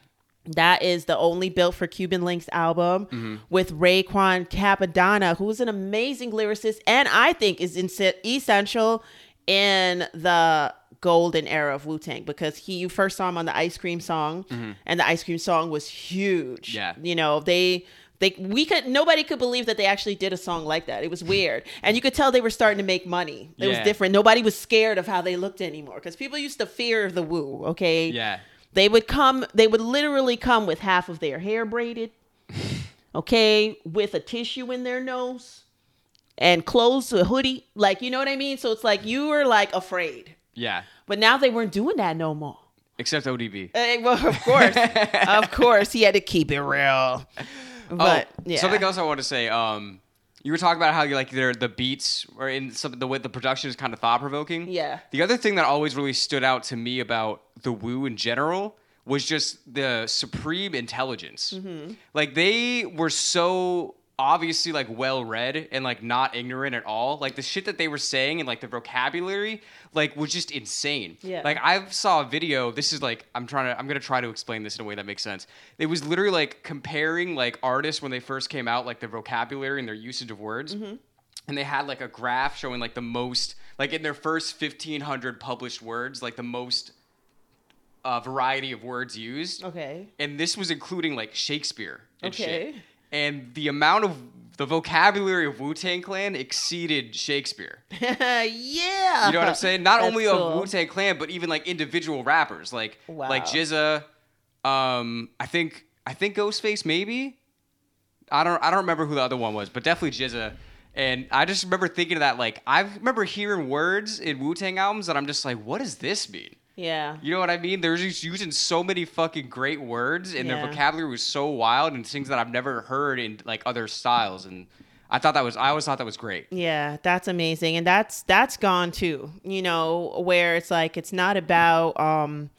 That is the only Built for Cuban Links album mm-hmm. with Raekwon Cappadonna, who's an amazing lyricist and I think is essential in the golden era of Wu Tang because he you first saw him on the Ice Cream song, mm-hmm. and the Ice Cream song was huge. Yeah. you know they. They, we could nobody could believe that they actually did a song like that. It was weird, and you could tell they were starting to make money. It was different. Nobody was scared of how they looked anymore because people used to fear the Wu. Okay, Yeah. they would come, they would literally come with half of their hair braided, okay, with a tissue in their nose and clothes, a hoodie. Like, you know what I mean? So it's like you were like afraid. Yeah. But now they weren't doing that no more. Except ODB. Eh, well, of course. of course. He had to keep it real. But oh, yeah. something else I want to say. Um, you were talking about how you like their the beats or in some the way the production is kind of thought provoking. Yeah. The other thing that always really stood out to me about the Wu in general was just the supreme intelligence. Mm-hmm. Like they were so obviously like well read and like not ignorant at all. Like the shit that they were saying and like the vocabulary like was just insane. Yeah. Like I saw a video. This is like I'm trying to I'm gonna try to explain this in a way that makes sense. It was literally like comparing like artists when they first came out, like their vocabulary and their usage of words. Hmm. And they had like a graph showing like the most like in their first 1500 published words, like the most uh, variety of words used. Okay. And this was including like Shakespeare and Okay. shit. And the amount of the vocabulary of Wu Tang Clan exceeded Shakespeare. yeah. You know what I'm saying? Not That's only cool. of Wu Tang Clan, but even like individual rappers, like Wow. like GZA. Um, I think I think Ghostface maybe. I don't I don't remember who the other one was, but definitely GZA. And I just remember thinking of that like I remember hearing words in Wu Tang albums that I'm just like, what does this mean? Yeah. You know what I mean? They're just using so many fucking great words, and Yeah. their vocabulary was so wild and things that I've never heard in like other styles. And I thought that was I always thought that was great. Yeah, that's amazing. And that's that's gone too. You know, where it's like it's not about um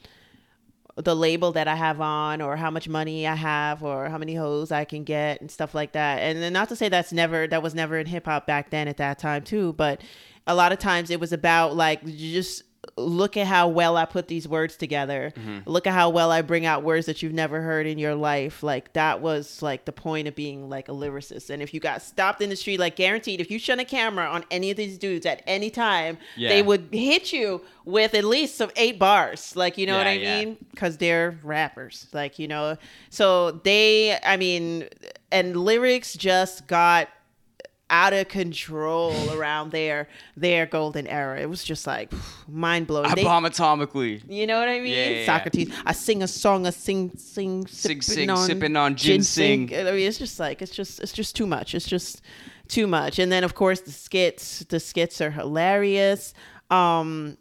the label that I have on or how much money I have or how many hoes I can get and stuff like that. And then not to say that's never that was never in hip hop back then at that time too, but a lot of times it was about like just look at how well I put these words together. Mm-hmm. Look at how well I bring out words that you've never heard in your life. Like that was like the point of being like a lyricist. And if you got stopped in the street, like guaranteed, if you shut a camera on any of these dudes at any time, Yeah. they would hit you with at least some eight bars. Like you know what I yeah. mean? Because they're rappers. Like you know, so they, I mean, and lyrics just got out of control around their their golden era. It was just like mind blowing. I atomically. You know what I mean? Yeah, yeah, yeah. Socrates. I sing a song, I sing, sing, Sing, sipping sing, sipping on ginseng. I mean, it's just like it's just it's just too much. It's just too much. And then of course the skits. The skits are hilarious. Um,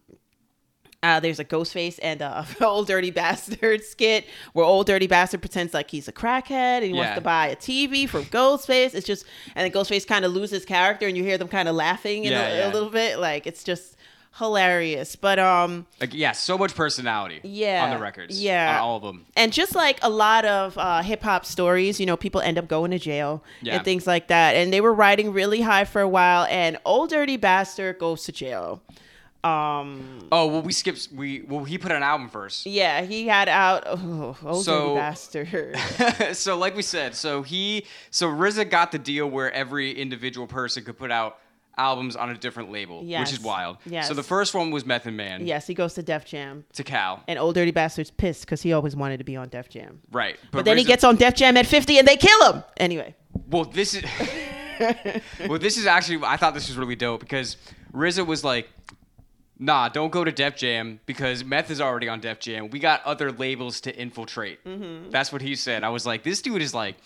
uh, there's a Ghostface and a old dirty bastard skit where old dirty bastard pretends like he's a crackhead and he wants to buy a TV from Ghostface. It's just and then Ghostface kind of loses character and you hear them kind of laughing in Yeah, a, yeah. a little bit. Like it's just hilarious. But um, Like yeah, so much personality. Yeah, On the records. yeah. On all of them. and just like a lot of uh, hip hop stories, you know, people end up going to jail Yeah. and things like that. And they were riding really high for a while, and Old Dirty Bastard goes to jail. Um, Oh well, we skipped. We well, he put an album first. yeah, he had out. Oh, Old So- Dirty Bastard. so like we said, so he so RZA got the deal where every individual person could put out albums on a different label, which is wild. Yes. So the first one was Method Man yes, he goes to Def Jam, to Cal. and Old Dirty Bastard's pissed because he always wanted to be on Def Jam. Right. But, then he gets on Def Jam at 50 and they kill him. Anyway. Well, this is well, this is actually I thought this was really dope because RZA was like, "Nah, don't go to Def Jam because Meth is already on Def Jam. We got other labels to infiltrate." Mm-hmm. That's what he said. I was like, "This dude is like."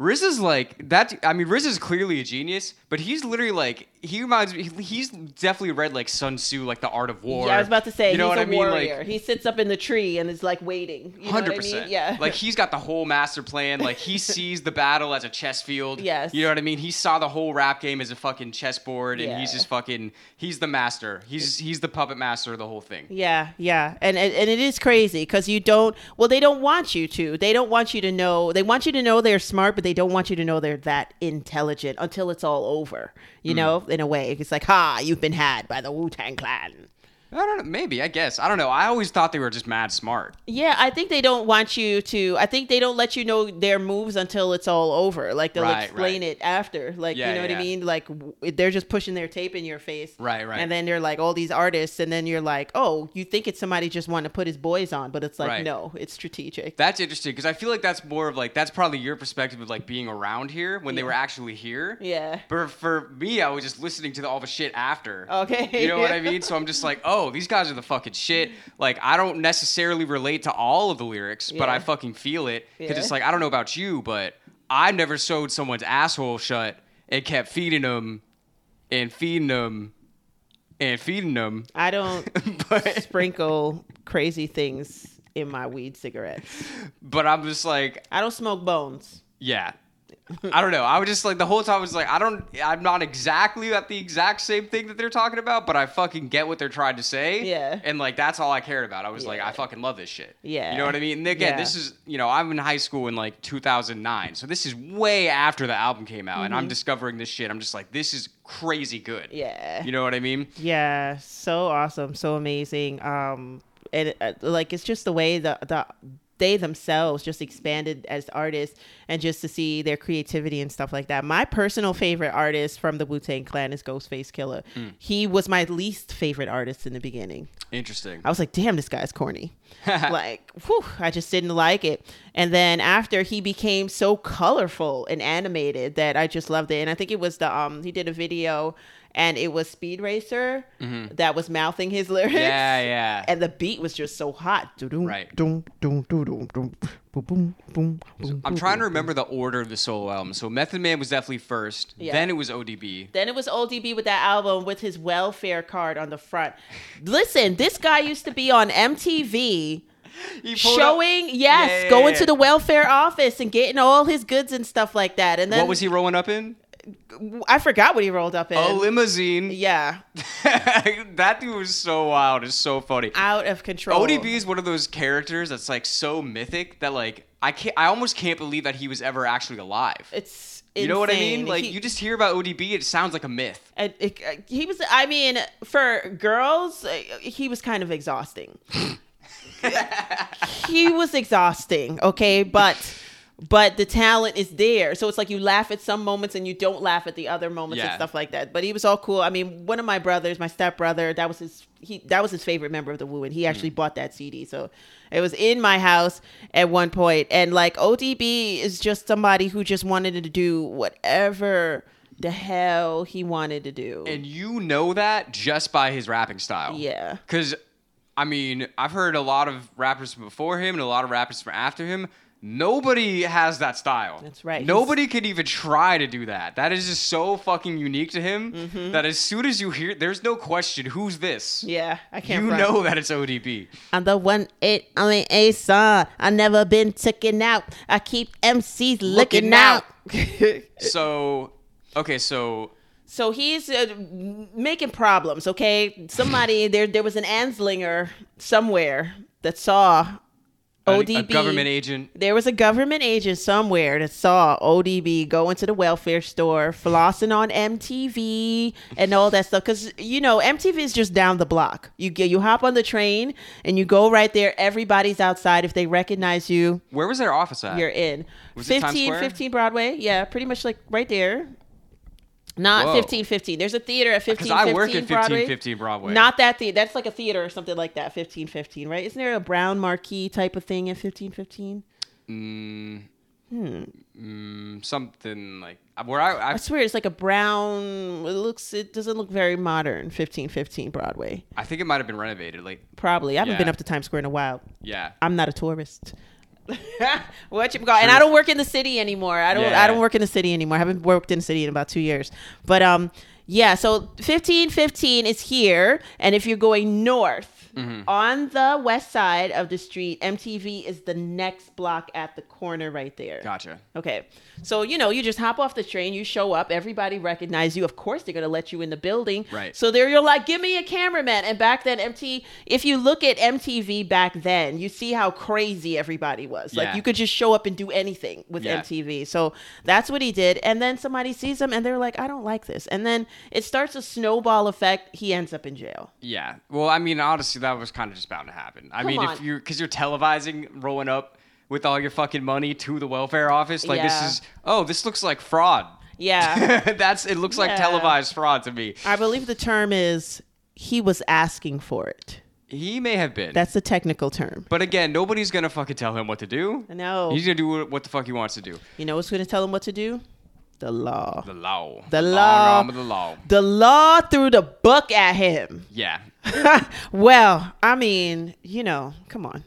RZA's like that. I mean, Riz is clearly a genius, but he's literally like he reminds me. He's definitely read like Sun Tzu, like the Art of War. yeah, I was about to say, you know he's what a I mean? warrior. Like, he sits up in the tree and is like waiting. You know what I Hundred mean? percent. Yeah. Like he's got the whole master plan. Like he sees the battle as a chess field. Yes. You know what I mean? He saw the whole rap game as a fucking chessboard, and he's just fucking. He's the master. He's he's the puppet master of the whole thing. Yeah, yeah, and and, and it is crazy because you don't. Well, they don't want you to. They don't want you to know. They want you to know they're smart, but they don't want you to know they're that intelligent until it's all over. You hmm. know, in a way, it's like, ha, you've been had by the Wu Tang Clan. I don't know. Maybe I guess I don't know. I always thought they were just mad smart. Yeah, I think they don't want you to. I think they don't let you know their moves until it's all over. Like they'll Right, explain right. it after. Like Yeah, you know what. I mean? Like w- they're just pushing their tape in your face. Right, right. And then they're like all these artists, and then you're like, oh, you think it's somebody just wanting to put his boys on, but it's like Right. no, it's strategic. That's interesting because I feel like that's more of like that's probably your perspective of like being around here when they were actually here. Yeah. But for me, I was just listening to the, all the shit after. Okay. You know what I mean? So I'm just like, oh, these guys are the fucking shit. Like, I don't necessarily relate to all of the lyrics, but Yeah. I fucking feel it. Because Yeah. it's like, I don't know about you, but I never sewed someone's asshole shut and kept feeding them and feeding them and feeding them. I don't but, sprinkle crazy things in my weed cigarettes. but I'm just like, I don't smoke bones. yeah. I don't know. I was just like the whole time I was like, I don't I'm not exactly at the exact same thing that they're talking about, but I fucking get what they're trying to say. Yeah. And like that's all I cared about. I was like, I fucking love this shit. Yeah. You know what I mean? And again, Yeah. this is you know, I'm in high school in like 2009. So this is way after the album came out and I'm discovering this shit. I'm just like, this is crazy good. Mm-hmm. Yeah. You know what I mean? Yeah, so awesome, so amazing. Um, and uh, like it's just the way the the they themselves just expanded as artists, and just to see their creativity and stuff like that. My personal favorite artist from the Wu Tang Clan is Ghostface Killah. He was my least favorite artist in the beginning. Interesting. I was like, damn, this guy's corny. like, whew, I just didn't like it. And then after he became so colorful and animated that I just loved it. And I think it was the um he did a video and it was Speed Racer that was mouthing his lyrics. Mm-hmm. Yeah, yeah. And the beat was just so hot. Right. I'm trying to remember the order of the solo album. So Method Man was definitely first. Yeah. Then it was ODB. Then it was ODB with that album with his welfare card on the front. Listen, this guy used to be on MTV pulled up- showing, yes, Yeah, yeah, going yeah. to the welfare office and getting all his goods and stuff like that. And then what was he rolling up in? I forgot what he rolled up in. A limousine. yeah, that dude was so wild. It's so funny. out of control. ODB is one of those characters that's like so mythic that like I can't. I almost can't believe that he was ever actually alive. It's you know what I mean? Like He- you just hear about ODB, it sounds like a myth. it- it- he was. I mean, for girls, uh, he was kind of exhausting. he was exhausting. Okay, but. But the talent is there, so it's like you laugh at some moments and you don't laugh at the other moments and stuff like that. But he was all cool. I mean, one of my brothers, my stepbrother, that was his he that was his favorite member of the Wu, and he mm. actually bought that CD. So it was in my house at one point, and like ODB is just somebody who just wanted to do whatever the hell he wanted to do. And you know that just by his rapping style. yeah, Because, I mean, I've heard a lot of rappers before him and a lot of rappers from after him. Nobody has that style. That's right. Nobody could even try to do that. That is just so fucking unique to him Mm-hmm. that as soon as you hear, there's no question who's this. yeah, I can't. You front. know that it's ODB. I'm the one eight I mean a son. I never been taken out. I keep MCs looking, Looking out. So, okay, so so he's uh, making problems. Okay, somebody there. There was an Anslinger somewhere that saw a, ODB. a government agent. There was a government agent somewhere that saw ODB go into the welfare store, flossing on MTV and all that stuff. Because you know MTV is just down the block. You get you hop on the train and you go right there. Everybody's outside. If they recognize you, Where was their office at? you're in. Was it Times 15, 15 Broadway. Yeah, pretty much like right there. Not Whoa. fifteen fifteen. There's a theater at fifteen Because I work at 1515 Broadway. Not that theater. That's like a theater or something like that. Fifteen fifteen, right? Isn't there a brown marquee type of thing at fifteen fifteen? Mm, Hmm. mm, something like where I, I I swear it's like a brown. It looks. It doesn't look very modern. Fifteen fifteen Broadway. I think it might have been renovated. Like, Probably. I haven't been up to Times Square in a while. yeah. I'm not a tourist. what you call? And I don't work in the city anymore. I don't. Yeah. I don't work in the city anymore. I haven't worked in the city in about two years. But um, yeah. So fifteen fifteen is here, and if you're going north Mm-hmm. on the west side of the street, MTV is the next block at the corner right there. Gotcha. Okay. So, you know, you just hop off the train, you show up, everybody recognize you. Of course, they're going to let you in the building. Right. So there you're like, give me a cameraman. And back then, MT, if you look at MTV back then, you see how crazy everybody was. Yeah. Like, you could just show up and do anything with Yeah. MTV. So that's what he did. And then somebody sees him and they're like, I don't like this. And then it starts a snowball effect. He ends up in jail. Yeah. Well, I mean, honestly, that was kind of just bound to happen. I Come mean, if you're because you're televising rolling up with all your fucking money to the welfare office, like Yeah. this is oh, this looks like fraud. Yeah. That's it looks like Yeah. televised fraud to me. I believe the term is he was asking for it. He may have been. That's the technical term. but again, nobody's gonna fucking tell him what to do. I know. He's gonna do what- the fuck he wants to do. You know what's going to tell him what to do? The law. The law. The long law. arm of the law. The law threw the book at him. Yeah. well, I mean, you know, come on.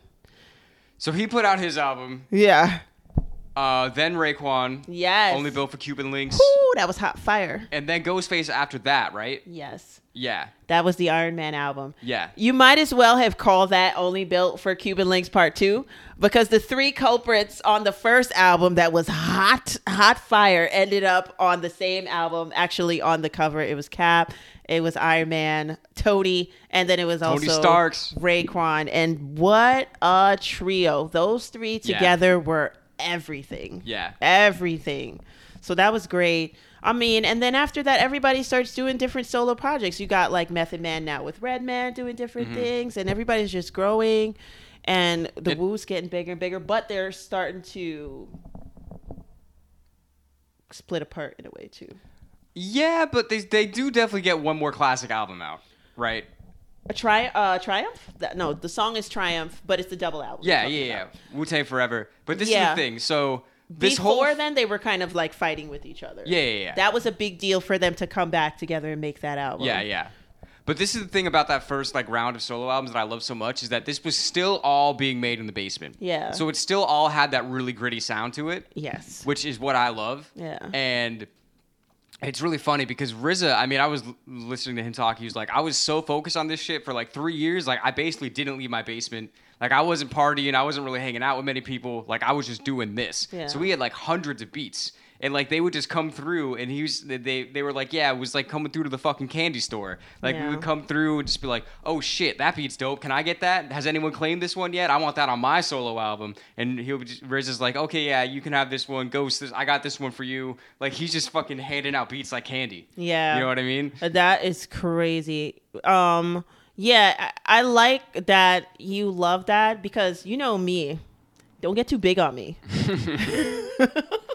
So he put out his album. Yeah. Uh, then Raekwon. Yes. Only built for Cuban links. Ooh, that was hot fire. And then Ghostface after that, right? Yes. Yeah. That was the Iron Man album. Yeah. You might as well have called that only built for Cuban Links Part 2 because the three culprits on the first album that was hot, hot fire ended up on the same album, actually on the cover. It was Cap, it was Iron Man, Tony, and then it was also Tony Starks. Raekwon. And what a trio. Those three Yeah. together were everything. Yeah. Everything. So that was great. I mean, and then after that, everybody starts doing different solo projects. You got like Method Man now with Redman doing different things, and everybody's just growing, and the It- Wu's getting bigger and bigger, but they're starting to split apart in a way too. Yeah, but they they do definitely get one more classic album out, right? A tri- uh, Triumph? That, no, the song is Triumph, but it's the double album. Yeah, yeah, yeah. Wu Tang Forever. But this Yeah. is the thing. So this Before whole then, they were kind of like fighting with each other. Yeah, yeah, yeah. That was a big deal for them to come back together and make that album. Yeah, yeah. But this is the thing about that first like round of solo albums that I love so much is that this was still all being made in the basement. Yeah. So it still all had that really gritty sound to it, Yes. which is what I love. Yeah. And it's really funny because RZA, I mean, I was listening to him talk. He was like, I was so focused on this shit for like three years. Like, I basically didn't leave my basement. Like I wasn't partying, I wasn't really hanging out with many people. Like I was just doing this. Yeah. So we had like hundreds of beats. And like they would just come through, and he was they they were like, yeah, it was like coming through to the fucking candy store. Like we Yeah. would come through and just be like, oh shit, that beat's dope. Can I get that? Has anyone claimed this one yet? I want that on my solo album. And he'll be just, Riz is like, okay, yeah, you can have this one. Ghost, this, I got this one for you. Like he's just fucking handing out beats like candy. Yeah. You know what I mean? That is crazy. Um, yeah, I, I like that you love that because you know me. Don't get too big on me.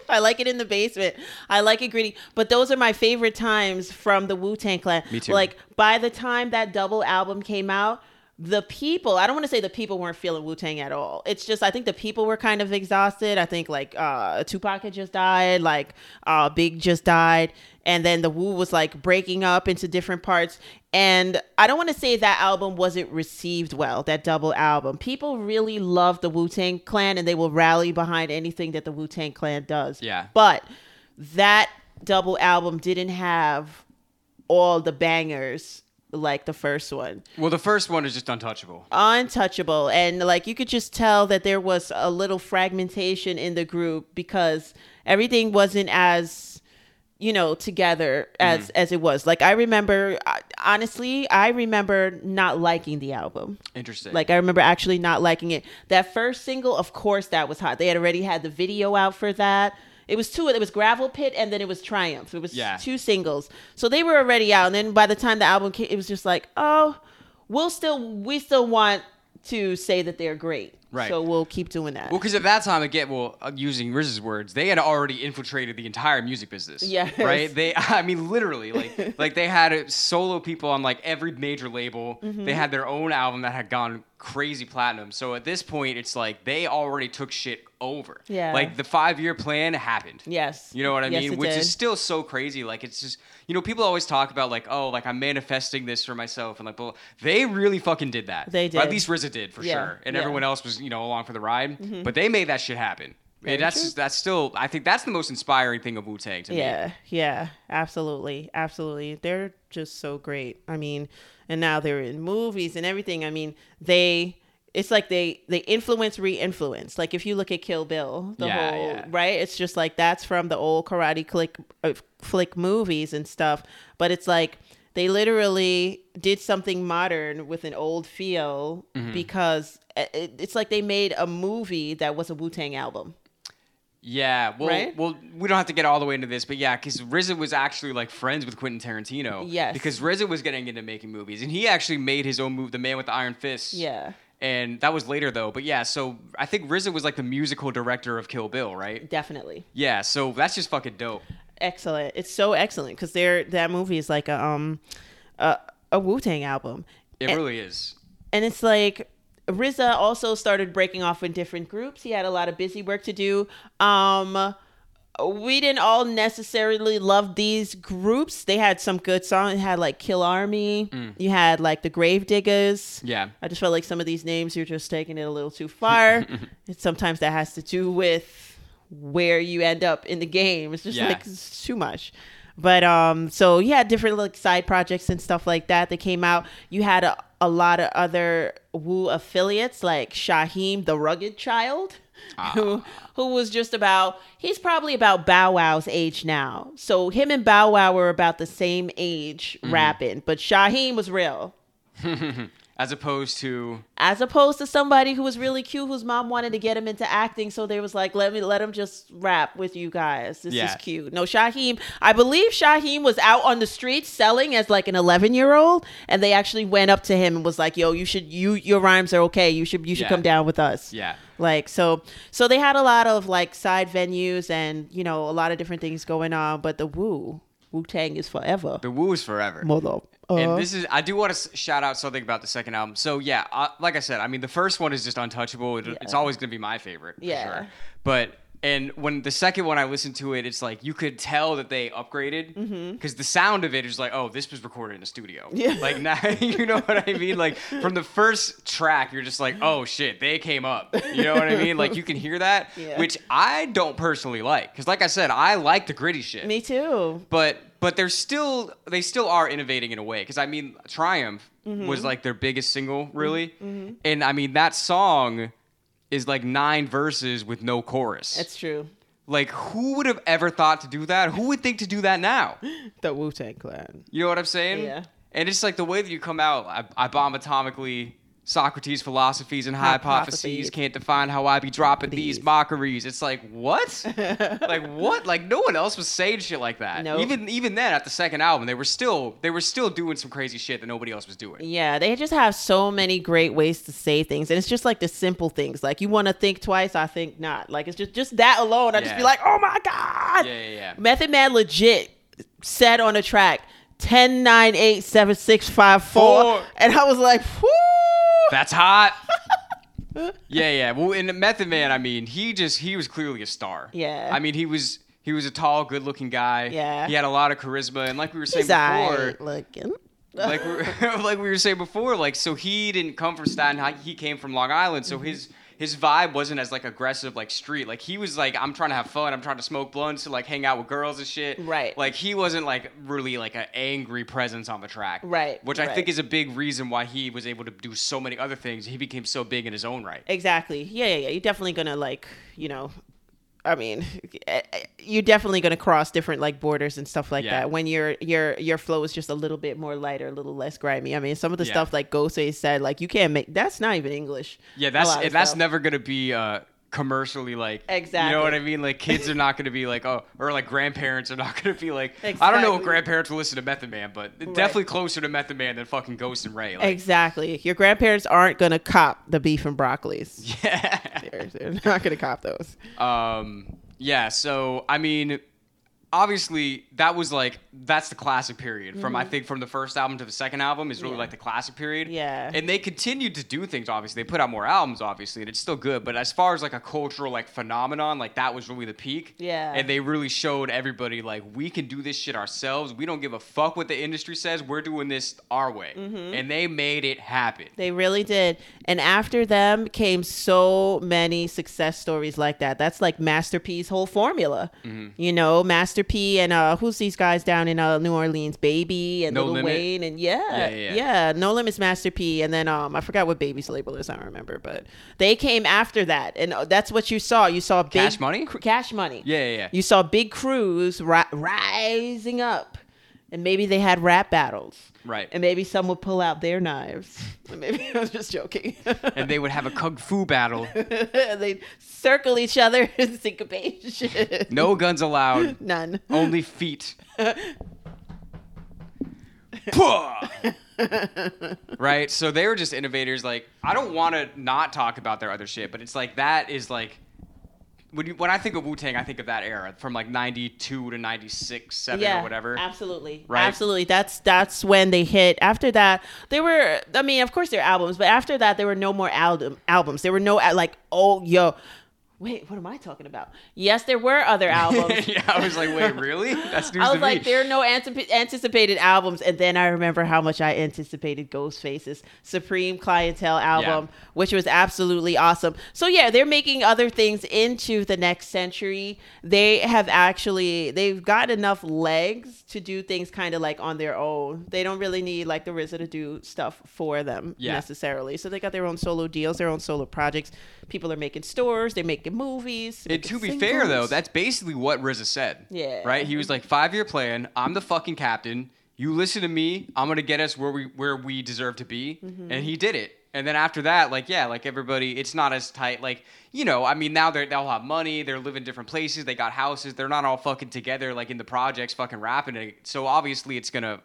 I like it in the basement. I like it gritty. But those are my favorite times from the Wu Tang Clan. Me too. Like by the time that double album came out, the people I don't want to say the people weren't feeling Wu Tang at all. It's just I think the people were kind of exhausted. I think like uh Tupac had just died, like uh Big just died, and then the Wu was like breaking up into different parts. And I don't want to say that album wasn't received well, that double album. People really love the Wu Tang Clan and they will rally behind anything that the Wu Tang Clan does. Yeah. But that double album didn't have all the bangers like the first one Well, the first one is just untouchable. untouchable and like you could just tell that there was a little fragmentation in the group because everything wasn't as you know together as mm-hmm. as it was like i remember honestly i remember not liking the album Interesting. like I remember actually not liking it. That first single, of course, that was hot. They had already had the video out for that. It was two. It was Gravel Pit and then it was Triumph. It was Yeah. two singles, so they were already out. And then by the time the album came, it was just like, oh, we'll still we still want to say that they're great. Right. So we'll keep doing that. Well, because at that time, again, well, uh, using Riz's words, they had already infiltrated the entire music business. Yeah. Right. They, I mean, literally, like, like they had uh, solo people on like every major label. Mm-hmm. They had their own album that had gone crazy platinum. So at this point, it's like they already took shit over. Yeah. Like the five-year plan happened. yes. You know what I Yes, mean? Which did. is still so crazy. Like it's just you know people always talk about like oh like I'm manifesting this for myself and like well they really fucking did that. They Or at least RZA did for Yeah, sure, and yeah. Mm-hmm. everyone else was you know along for the ride. But they made that shit happen. Very and that's true. that's still I think that's the most inspiring thing of Wu Tang to me. Yeah, yeah, absolutely, absolutely. They're just so great. I mean, and now they're in movies and everything. I mean, they it's like they they influence re-influence. Like if you look at Kill Bill, the Yeah, whole yeah. right, it's just like that's from the old Karate Click uh, flick movies and stuff. But it's like they literally did something modern with an old feel Mm-hmm. because uh, it, it's like they made a movie that was a Wu Tang album. Yeah, well, Right? well, we don't have to get all the way into this, but yeah, because RZA was actually like friends with Quentin Tarantino. Yes. Because RZA was getting into making movies, and he actually made his own movie, The Man with the Iron Fist. Yeah, And that was later though, but yeah, so I think RZA was like the musical director of Kill Bill, right? definitely. Yeah, so that's just fucking dope. excellent. It's so excellent because they're that movie is like a um a, a Wu Tang album, It And- really is. and it's like RZA also started breaking off in different groups. He had a lot of busy work to do. Um, we didn't all necessarily love these groups. They had some good songs. It had like Killarmy. You had like the Gravediggaz. Yeah. I just felt like some of these names you're just taking it a little too far. and sometimes that has to do with where you end up in the game. It's just Yeah. like it's too much. But um, so you had different like side projects and stuff like that that came out. You had a, a lot of other Wu affiliates like Shyheim, the Rugged Child, Ah. who who was just about. He's probably about Bow Wow's age now. So him and Bow Wow were about the same age mm-hmm. rapping, but Shyheim was real As opposed to as opposed to somebody who was really cute whose mom wanted to get him into acting so they was like let me let him just rap with you guys this Yeah. is cute no Shyheim i believe Shyheim was out on the streets selling as like an 11 year old and they actually went up to him and was like yo you should you your rhymes are okay you should you should Yeah. come down with us yeah. Like so so they had a lot of like side venues and you know a lot of different things going on but the Wu wu-tang is forever The Wu is forever. mother And this is, I do want to shout out something about the second album. So yeah, uh, like I said, I mean the first one is just untouchable. It, It's always gonna be my favorite. for Yeah. sure. But And when the second one I listened to it, it's like you could tell that they upgraded because the sound of it is like, oh, this was recorded in a studio. Mm-hmm. Yeah. Like now, you know what I mean? Like from the first track, you're just like, oh shit, they came up. You know what I mean? Like you can hear that, Yeah. which I don't personally like because, like I said, I like the gritty shit. Me too. But but they're still they still are innovating in a way because I mean Triumph Mm-hmm. was like their biggest single really, and I mean that song is like nine verses with no chorus. It's true. like who would have ever thought to do that? Who would think to do that now? The Wu Tang Clan. You know what I'm saying? Yeah. And it's like the way that you come out. I, I bomb atomically. Socrates' philosophies and hypotheses Hypotheses. can't define how I be dropping these These. mockeries. It's like what? like what? Like no one else was saying shit like that. Nope. Even even then at the second album, they were still they were still doing some crazy shit that nobody else was doing. Yeah, they just have so many great ways to say things, and it's just like the simple things. Like you want to think twice, I think not. Like it's just just that alone. I just be like, oh my god. Yeah, yeah, yeah. Method Man legit said on a track. 10 9 8 7 6 5 4 and I was like, whoo! That's hot. yeah, yeah. Well, in the Method Man, I mean, he just he was clearly a star. Yeah. I mean, he was he was a tall, good-looking guy. Yeah. He had a lot of charisma, and like we were saying He's before, looking. like we were, like we were saying before, like so he didn't come from Staten. He came from Long Island, Mm-hmm. so his his vibe wasn't as like aggressive like street. Like he was like I'm trying to have fun. I'm trying to smoke blunts to like hang out with girls and shit. Right. Like he wasn't like really like an angry presence on the track. Right, Which I right. think is a big reason why he was able to do so many other things. He became so big in his own right. Exactly. Yeah, yeah, yeah. You're definitely gonna like, you know, I mean, eh, eh, you're definitely gonna cross different like borders and stuff like Yeah. that when your your your flow is just a little bit more lighter, a little less grimy. I mean, some of the Yeah. stuff like Ghostface said, like you can't make that's not even English. Yeah, that's that's stuff. never gonna be uh commercially like exactly You know what I mean? Like kids are not gonna be like oh or like grandparents are not gonna be like I don't know if grandparents will listen to Method Man, but definitely closer to Method Man than fucking Ghost and Ray. Like, Exactly. Your grandparents aren't gonna cop the beef and broccolis. yeah. They're, they're not gonna cop those. Um yeah, so I mean obviously that was like that's the classic period from I think from the first album to the second album is really Mm-hmm. Yeah. like the classic period. Yeah. And they continued to do things obviously. They put out more albums obviously and it's still good, but as far as like a cultural like phenomenon, like that was really the peak. Yeah. And they really showed everybody like we can do this shit ourselves. We don't give a fuck what the industry says. We're doing this our way. Mm-hmm. And they made it happen. They really did. And after them came so many success stories like that. That's like Master P's whole formula. Mm-hmm. You know, Master P and uh who's these guys down in uh, New Orleans? Baby and No Lil Limit. Wayne and yeah, Yeah, yeah, yeah, yeah. No Limits Master P and then um I forgot what Baby's label is. I don't remember, but they came after that, and uh, that's what you saw. You saw big Cash Money? cr- Cash Money. Yeah, yeah, yeah. You saw big crews ri- rising up, and maybe they had rap battles. Right. And maybe some would pull out their knives. Maybe I was just joking. and they would have a kung fu battle. And they'd circle each other in syncopation. No guns allowed. None. Only feet. Right? So they were just innovators. Like, I don't want to not talk about their other shit, but it's like that is like. When, you, when I think of Wu Tang, I think of that era from like 92 to 96, 7 or whatever. Absolutely. Right? Absolutely. That's that's when they hit. After that, they were I mean, of course they're albums, but after that there were no more album albums. There were no like, oh yo. Wait, what am I talking about? Yes, there were other albums. yeah, I was like, wait, really? That's news I to was like, me. there are no anticipated albums, and then I remember how much I anticipated Ghostface's Supreme Clientele album, which was absolutely awesome. So yeah, they're making other things into the next century. They have actually they've got enough legs to do things kind of like on their own. They don't really need like the RZA to do stuff for them Yeah. necessarily. So they got their own solo deals, their own solo projects. People are making stores, they're making movies. they're And to making be fair, though, that's basically what RZA said. Yeah. Right? He was like, five year plan. I'm the fucking captain. You listen to me. I'm gonna get us where we where we deserve to be. Mm-hmm. And he did it. And then after that, like yeah, like everybody, it's not as tight. Like you know, I mean, now they they'll have money. They're living different places. They got houses. They're not all fucking together like in the projects, fucking rapping. it. So obviously, it's gonna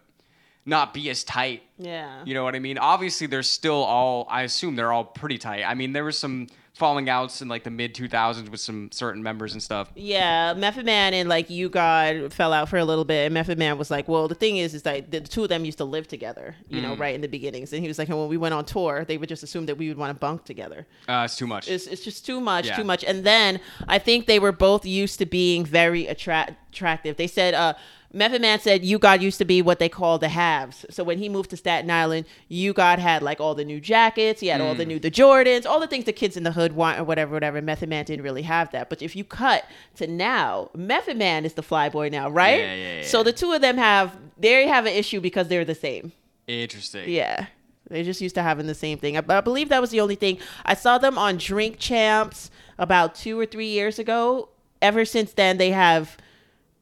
not be as tight yeah. you know what I mean? Obviously, they're still all. I assume they're all pretty tight. I mean, there was some falling outs in like the mid 2000s with some certain members and stuff. Yeah, Method Man and like U-God fell out for a little bit, and Method Man was like, "Well, the thing is, is that the two of them used to live together, you know, right in the beginnings." And he was like, "And when we went on tour, they would just assume that we would want to bunk together. Uh, it's too much. It's, it's just too much, Yeah. too much." And then I think they were both used to being very attract attractive. They said, uh, Method Man said, "U-God used to be what they call the haves." So when he moved to Staten Island, U-God had like all the new jackets, he had all the mm. new the Jordans, all the things the kids in the hood want or whatever, whatever. Method Man didn't really have that. But if you cut to now, Method Man is the fly boy now, right? Yeah, yeah, yeah. So the two of them have they have an issue because they're the same. Interesting. Yeah. They're just used to having the same thing. I, I believe that was the only thing. I saw them on Drink Champs about two or three years ago. Ever since then, they have.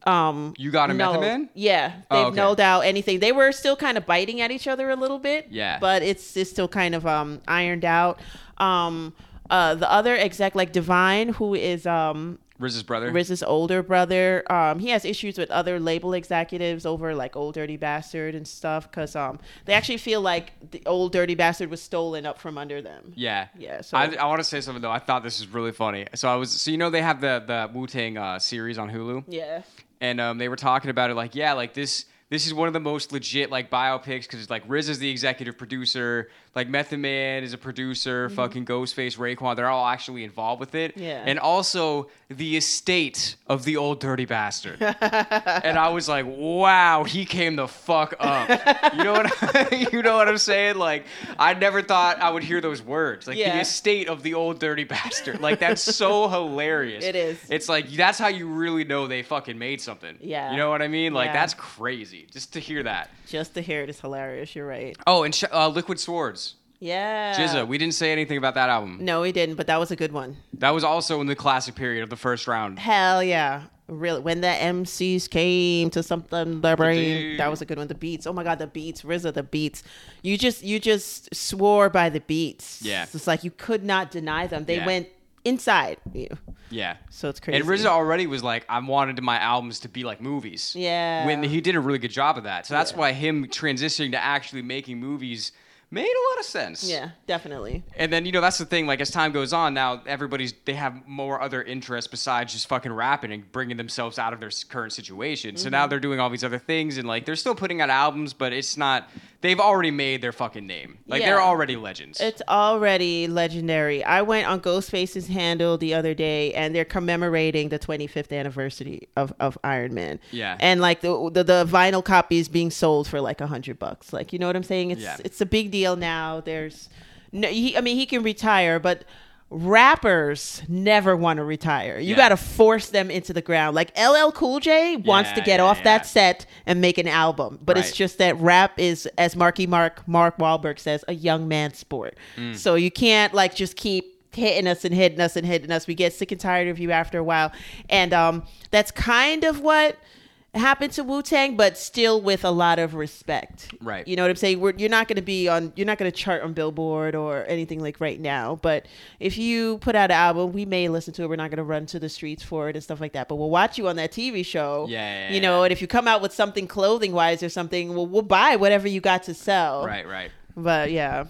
Um, You got a no, Method Man? Yeah, Oh, they've okay. no doubt anything. They were still kind of biting at each other a little bit. Yeah. but it's it's still kind of um ironed out. Um, uh, the other exec like Divine, who is um Riz's brother. Riz's older brother. Um, he has issues with other label executives over like Old Dirty Bastard and stuff because um, they actually feel like the Old Dirty Bastard was stolen up from under them. Yeah. Yeah, so- I, I want to say something though. I thought this was really funny. So I was so you know they have the the Wu Tang uh, series on Hulu. Yeah. And um, they were talking about it like, yeah, like this. This is one of the most legit like biopics because it's like Riz is the executive producer, like Method Man is a producer, fucking Ghostface, Raekwon, they're all actually involved with it. Yeah. And also the estate of the old dirty bastard. and I was like, wow, he came the fuck up. You know what? you know what I'm saying? Like, I never thought I would hear those words, like the estate of the old dirty bastard. Like that's so hilarious. It is. It's like that's how you really know they fucking made something. Yeah. You know what I mean? Like Yeah. that's crazy. Just to hear that. Just to hear it is hilarious. You're right. Oh, and sh- uh, Liquid Swords, Yeah. GZA. We didn't say anything about that album. No, we didn't, but that was a good one. That was also in the classic period of the first round. Hell yeah. Really, when the MCs came to something, the brain, that was a good one. The beats, oh my god, the beats, RZA, the beats. You just, you just swore by the beats. Yeah. it's like you could not deny them. They Yeah. went inside you, Yeah. so it's crazy. And RZA already was like, I wanted my albums to be like movies. Yeah. When he did a really good job of that. So that's why him transitioning to actually making movies made a lot of sense. yeah, definitely. And then you know that's the thing. Like as time goes on, now everybody's they have more other interests besides just fucking rapping and bringing themselves out of their current situation. So Mm-hmm. now they're doing all these other things, and like they're still putting out albums, but it's not. They've already made their fucking name. Like they're already legends. It's already legendary. I went on Ghostface's handle the other day, and they're commemorating the 25th anniversary of, of Iron Man. Yeah. and like the, the the vinyl copy is being sold for like a hundred bucks. Like you know what I'm saying? It's Yeah. it's a big deal now. There's no, he, I mean, he can retire, but rappers never want to retire. You Yeah. got to force them into the ground. Like LL Cool J wants to get yeah, off yeah. that set and make an album, but it's just that rap is, as Marky Mark Mark Wahlberg says, a young man's sport. Mm. So you can't like just keep hitting us and hitting us and hitting us. We get sick and tired of you after a while, and um, that's kind of what happened to Wu Tang, but still with a lot of respect. Right. You know what I'm saying? We're, you're not going to be on. You're not going to chart on Billboard or anything like right now. But if you put out an album, we may listen to it. We're not going to run to the streets for it and stuff like that. But we'll watch you on that TV show. Yeah, yeah, You know, yeah. and if you come out with something clothing wise or something, well, we'll buy whatever you got to sell. right, right. But yeah.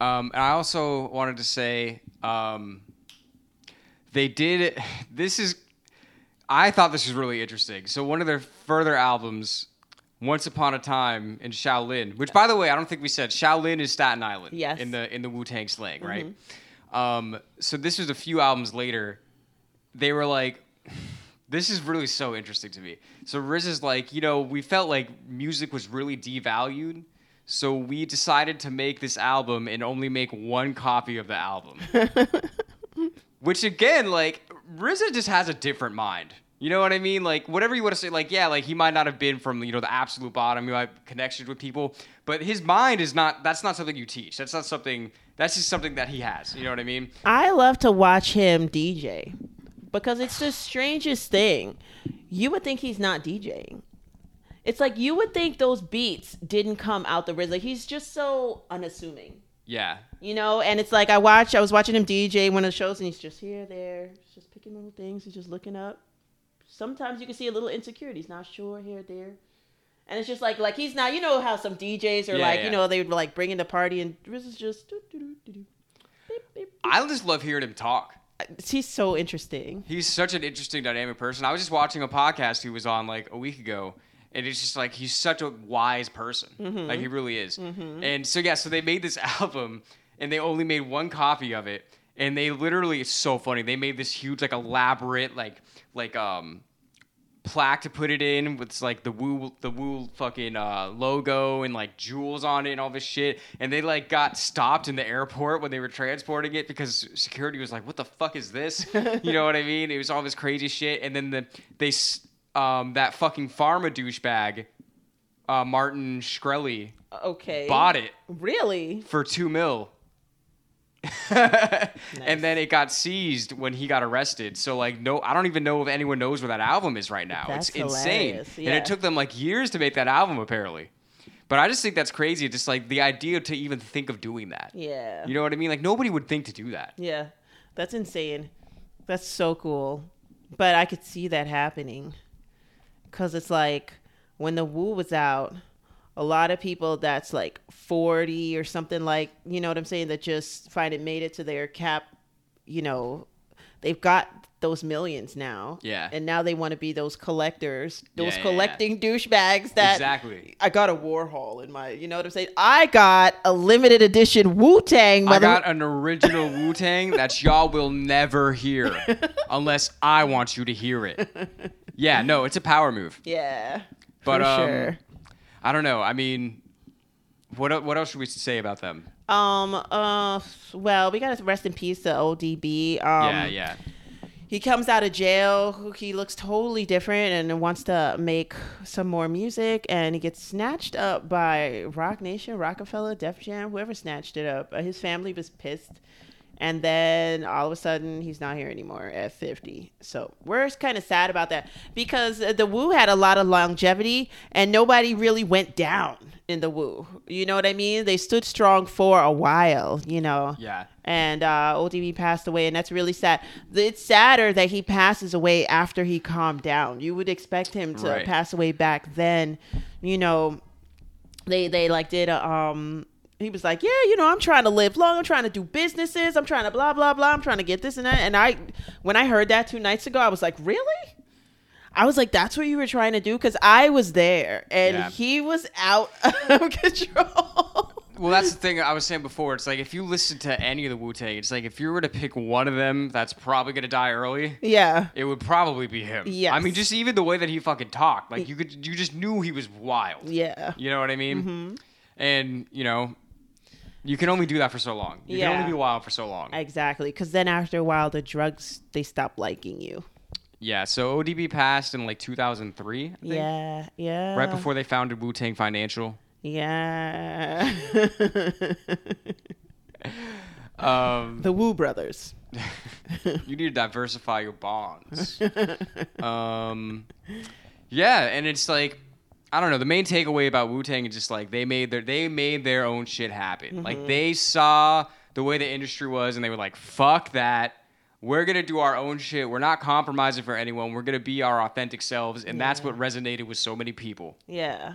Um, and I also wanted to say um, they did. This is. I thought this was really interesting. So one of their further albums, Once Upon a Time in Shaolin, which by the way I don't think we said Shaolin is Staten Island. Yes. Mm-hmm. In the in the Wu Tang slang, right? Um, so this was a few albums later. They were like. This is really so interesting to me. So RZA is like, you know, we felt like music was really devalued, so we decided to make this album and only make one copy of the album. Which again, like RZA just has a different mind. You know what I mean? Like whatever you want to say, like yeah, like he might not have been from you know the absolute bottom. He might have connections with people, but his mind is not. That's not something you teach. That's not something. That's just something that he has. You know what I mean? I love to watch him DJ because it's the strangest thing. You would think he's not DJing. It's like you would think those beats didn't come out the RZA. He's just so unassuming, Yeah. you know. And it's like I watch. I was watching him DJ one of the shows, and he's just here, there, he's just picking little things. He's just looking up. Sometimes you can see a little insecurity. He's not sure here, there. And it's just like, like he's not. You know how some DJs are Yeah, like, yeah. you know, they would like bring in the party, and this is just. doo, doo, doo, I just love hearing him talk. Uh, he's so interesting. He's such an interesting dynamic person. I was just watching a podcast he was on like a week ago, and it's just like he's such a wise person. Like he really is. And so yeah, so they made this album, and they only made one copy of it, and they literally it's so funny. They made this huge like elaborate like like um plaque to put it in with like the Wu the Wu fucking uh, logo and like jewels on it and all this shit and they like got stopped in the airport when they were transporting it because security was like what the fuck is this you know what i mean it was all this crazy shit and then the they um that fucking pharma douchebag uh martin shkreli Okay. bought it Really? for two mil. and then it got seized when he got arrested. So like no I don't even know if anyone knows where that album is right now. That's it's insane. hilarious, And it took them like years to make that album apparently. But I just think that's crazy just like the idea to even think of doing that. Yeah. You know what I mean? Like nobody would think to do that. Yeah. That's insane. That's so cool. But I could see that happening. Cause it's like when the Wu was out, a lot of people that's like 40 or something like, you know what I'm saying, that just find it made it to their cap, you know, they've got those millions now. Yeah. And now they want to be those collectors, those Yeah, yeah, yeah. collecting douchebags that Exactly. I got a Warhol in my, you know what I'm saying? I got a limited edition Wu Tang. I got an original Wu Tang that y'all will never hear unless I want you to hear it. Yeah, no, it's a power move. Yeah. But for um, sure. I don't know. I mean, what what else should we say about them? Um. Uh. Well, we got to rest in peace to ODB. Um, yeah, yeah. He comes out of jail. He looks totally different and wants to make some more music. And he gets snatched up by Roc Nation, Roc-A-Fella, Def Jam, whoever snatched it up. Uh, His family was pissed. And then all of a sudden, he's not here anymore at 50. So we're kind of sad about that because uh, the Wu had a lot of longevity and nobody really went down in the Wu. You know what I mean? They stood strong for a while, you know? Yeah. and uh, ODB passed away, and that's really sad. It's sadder that he passes away after he calmed down. You would expect him to Right. pass away back then. You know, they they like did a um. He was like, yeah, you know, I'm trying to live long. I'm trying to do businesses. I'm trying to blah blah blah. I'm trying to get this and that. And I, when I heard that two nights ago, I was like, really? I was like, that's what you were trying to do? Because I was there, and Yeah. he was out of control. Well, that's the thing I was saying before. It's like if you listen to any of the Wu Tang, it's like if you were to pick one of them that's probably gonna die early, yeah. it would probably be him. Yeah. I mean, just even the way that he fucking talked, like you could, you just knew he was wild. Yeah. You know what I mean? Mm-hmm. And you know, you can only do that for so long. You can only be wild for so long. Exactly, because then after a while, the drugs they stop liking you. yeah. So ODB passed in like 2003. I think, Yeah, yeah. Right before they founded Wu Tang Financial. Yeah. Um, the Wu Brothers. you need to diversify your bonds. um, yeah, and it's like I don't know. The main takeaway about Wu Tang is just like they made their they made their own shit happen. Like mm-hmm. they saw the way the industry was, and they were like, "Fuck that." We're gonna do our own shit. We're not compromising for anyone. We're gonna be our authentic selves, and that's what resonated with so many people. Yeah,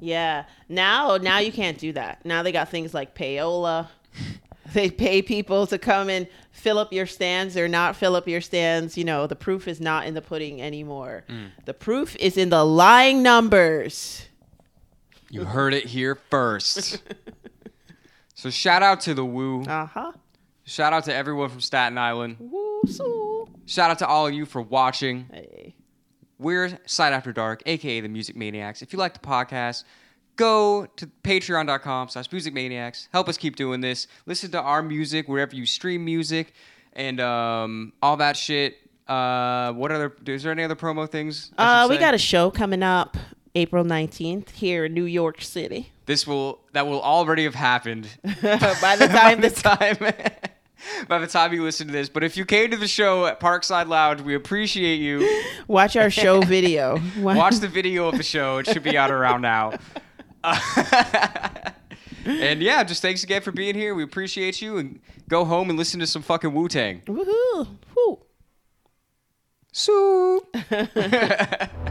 yeah. Now, now you can't do that. Now they got things like payola. they pay people to come and fill up your stands or not fill up your stands. You know, the proof is not in the pudding anymore. The proof is in the lying numbers. You heard it here first. so shout out to the Wu. Uh huh. Shout out to everyone from Staten Island. Woo so. Shout out to all of you for watching. Hey. We're Sight After Dark, aka the Music Maniacs. If you like the podcast, go to patreon.com slash music maniacs. Help us keep doing this. Listen to our music wherever you stream music and um, all that shit. Uh, what other is there any other promo things? I Uh, should we say? got a show coming up April 19th here in New York City. this will that will already have happened By the time this time by the time you listen to this. But if you came to the show at Parkside Lounge, we appreciate you. watch our show video. Watch the video of the show. It should be out around now. and yeah, just thanks again for being here. We appreciate you. And go home and listen to some fucking Wu Tang. Woohoo. Woo. Soup.